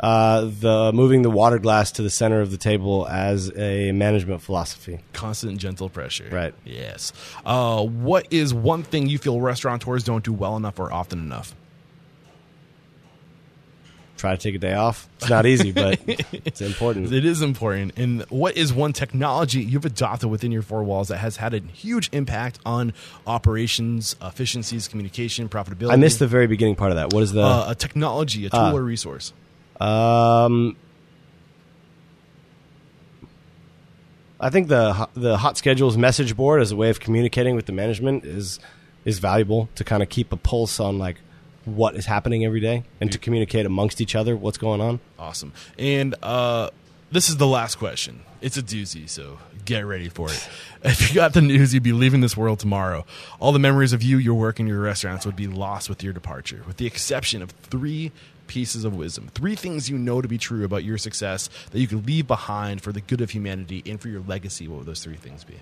Uh, the moving the water glass to the center of the table as a management philosophy. Constant gentle pressure. Right. Yes. Uh, what is one thing you feel restaurateurs don't do well enough or often enough? Try to take a day off. It's not easy, but it's important. It is important. And what is one technology you've adopted within your four walls that has had a huge impact on operations, efficiencies, communication, profitability? I missed the very beginning part of that. What is the? uh, a technology, a tool Ah. or resource. Um, I think the the hot schedules message board as a way of communicating with the management is is valuable to kind of keep a pulse on like what is happening every day and to communicate amongst each other what's going on. Awesome. And uh, this is the last question. It's a doozy, so get ready for it. If you got the news, you'd be leaving this world tomorrow. All the memories of you, your work, and your restaurants would be lost with your departure, with the exception of three pieces of wisdom. Three things you know to be true about your success that you could leave behind for the good of humanity and for your legacy. What would those three things be?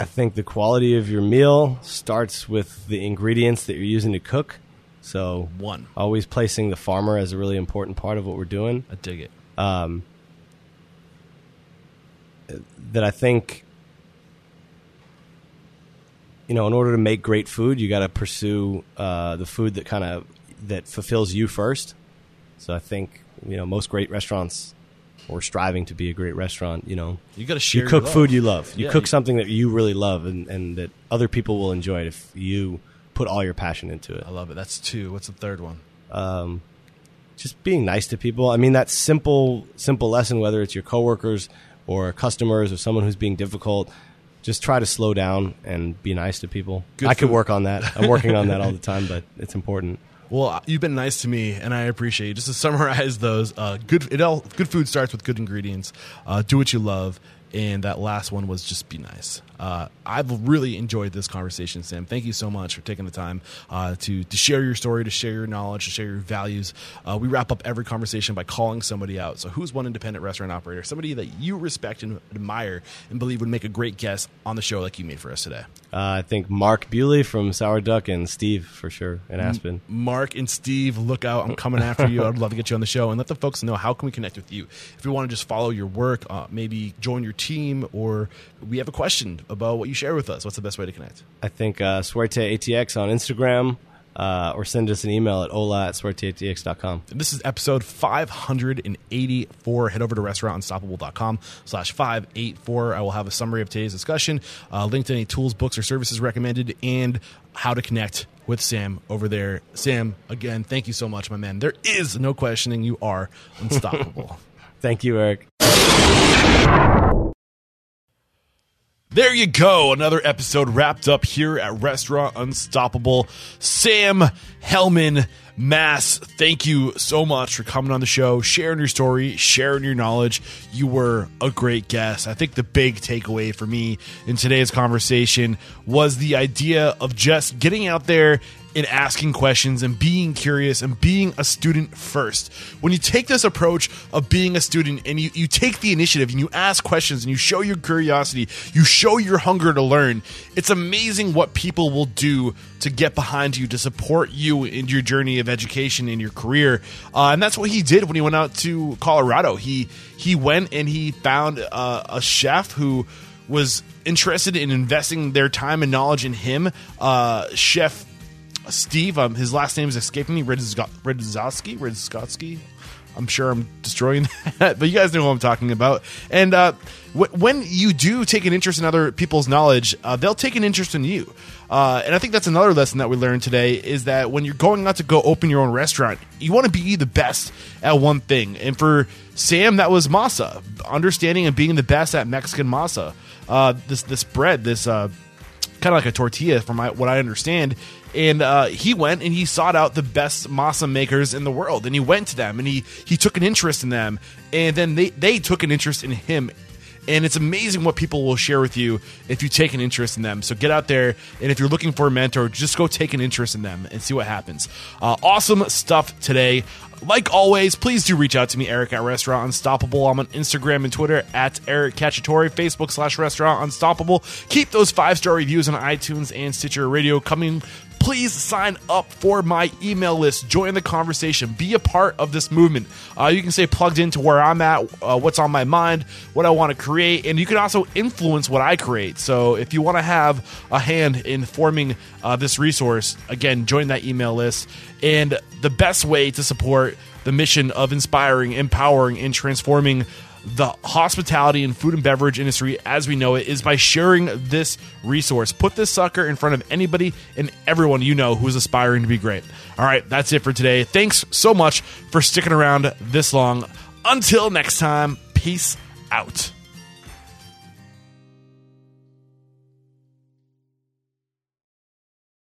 I think the quality of your meal starts with the ingredients that you're using to cook. So One. always placing the farmer as a really important part of what we're doing. I dig it. um, that I think you know in order to make great food you got to pursue uh, the food that kind of that fulfills you first so I think you know most great restaurants or striving to be a great restaurant you know You got to share. you cook food you love you Yeah, cook you- something that you really love and, and that other people will enjoy it if you put all your passion into it I love it. That's two. What's the third one? um, just being nice to people. I mean, that simple, simple lesson, whether it's your coworkers or customers or someone who's being difficult, just try to slow down and be nice to people. Good I could work on that. I'm working on that all the time, but it's important. Well, you've been nice to me, and I appreciate you. Just to summarize those, uh, good it all good food starts with good ingredients. Uh, do what you love, and that last one was just be nice. Uh, I've really enjoyed this conversation, Sam. Thank you so much for taking the time uh, to to share your story, to share your knowledge, to share your values. Uh, we wrap up every conversation by calling somebody out. So, who's one independent restaurant operator, somebody that you respect and admire, and believe would make a great guest on the show like you made for us today? Uh, I think Mark Bewley from Sour Duck and Steve for sure in Aspen. Mark and Steve, look out. I'm coming after you. I'd love to get you on the show and let the folks know how can we connect with you. If you want to just follow your work, uh, maybe join your team, or we have a question about what you share with us. What's the best way to connect? I think uh, Suerte ATX on Instagram uh, or send us an email at ola at suerteatx.com. This is episode 584. Head over to restaurantunstoppable.com slash 584. I will have a summary of today's discussion, uh, link to any tools, books, or services recommended, and how to connect with Sam over there. Sam, again, thank you so much, my man. There is no questioning. You are unstoppable. Thank you, Eric. There you go. Another episode wrapped up here at Restaurant Unstoppable. Sam Hellman Mass, thank you so much for coming on the show, sharing your story, sharing your knowledge. You were a great guest. I think the big takeaway for me in today's conversation was the idea of just getting out there and asking questions and being curious and being a student first. When you take this approach of being a student and you, you take the initiative and you ask questions and you show your curiosity, you show your hunger to learn, it's amazing what people will do to get behind you, to support you in your journey of education in your career. Uh, and that's what he did when he went out to Colorado. He he went and he found uh, a chef who was interested in investing their time and knowledge in him. Uh, chef Steve, um, his last name is escaping me. Redzowski, Redzowski. I'm sure I'm destroying that, but you guys know who I'm talking about. And uh, wh- when you do take an interest in other people's knowledge, uh, they'll take an interest in you. Uh, and I think that's another lesson that we learned today is that when you're going out to go open your own restaurant, you want to be the best at one thing. And for Sam, that was masa, understanding and being the best at Mexican masa. Uh, this this bread, this uh, kind of like a tortilla from my, what I understand. And uh, he went and he sought out the best masa makers in the world, and he went to them and he he took an interest in them, and then they they took an interest in him. And it's amazing what people will share with you if you take an interest in them. So get out there, and if you're looking for a mentor, just go take an interest in them and see what happens. Uh, awesome stuff today. Like always, please do reach out to me, Eric at Restaurant Unstoppable. I'm on Instagram and Twitter at Eric Cacciatore, Facebook slash Restaurant Unstoppable. Keep those five star reviews on iTunes and Stitcher Radio coming. Please sign up for my email list. Join the conversation. Be a part of this movement. Uh, you can stay plugged into where I'm at, uh, what's on my mind, what I want to create, and you can also influence what I create. So if you want to have a hand in forming uh, this resource, again, join that email list. And the best way to support the mission of inspiring, empowering, and transforming the hospitality and food and beverage industry as we know it is by sharing this resource. Put this sucker in front of anybody and everyone you know who's aspiring to be great. All right, that's it for today. Thanks so much for sticking around this long. Until next time, peace out.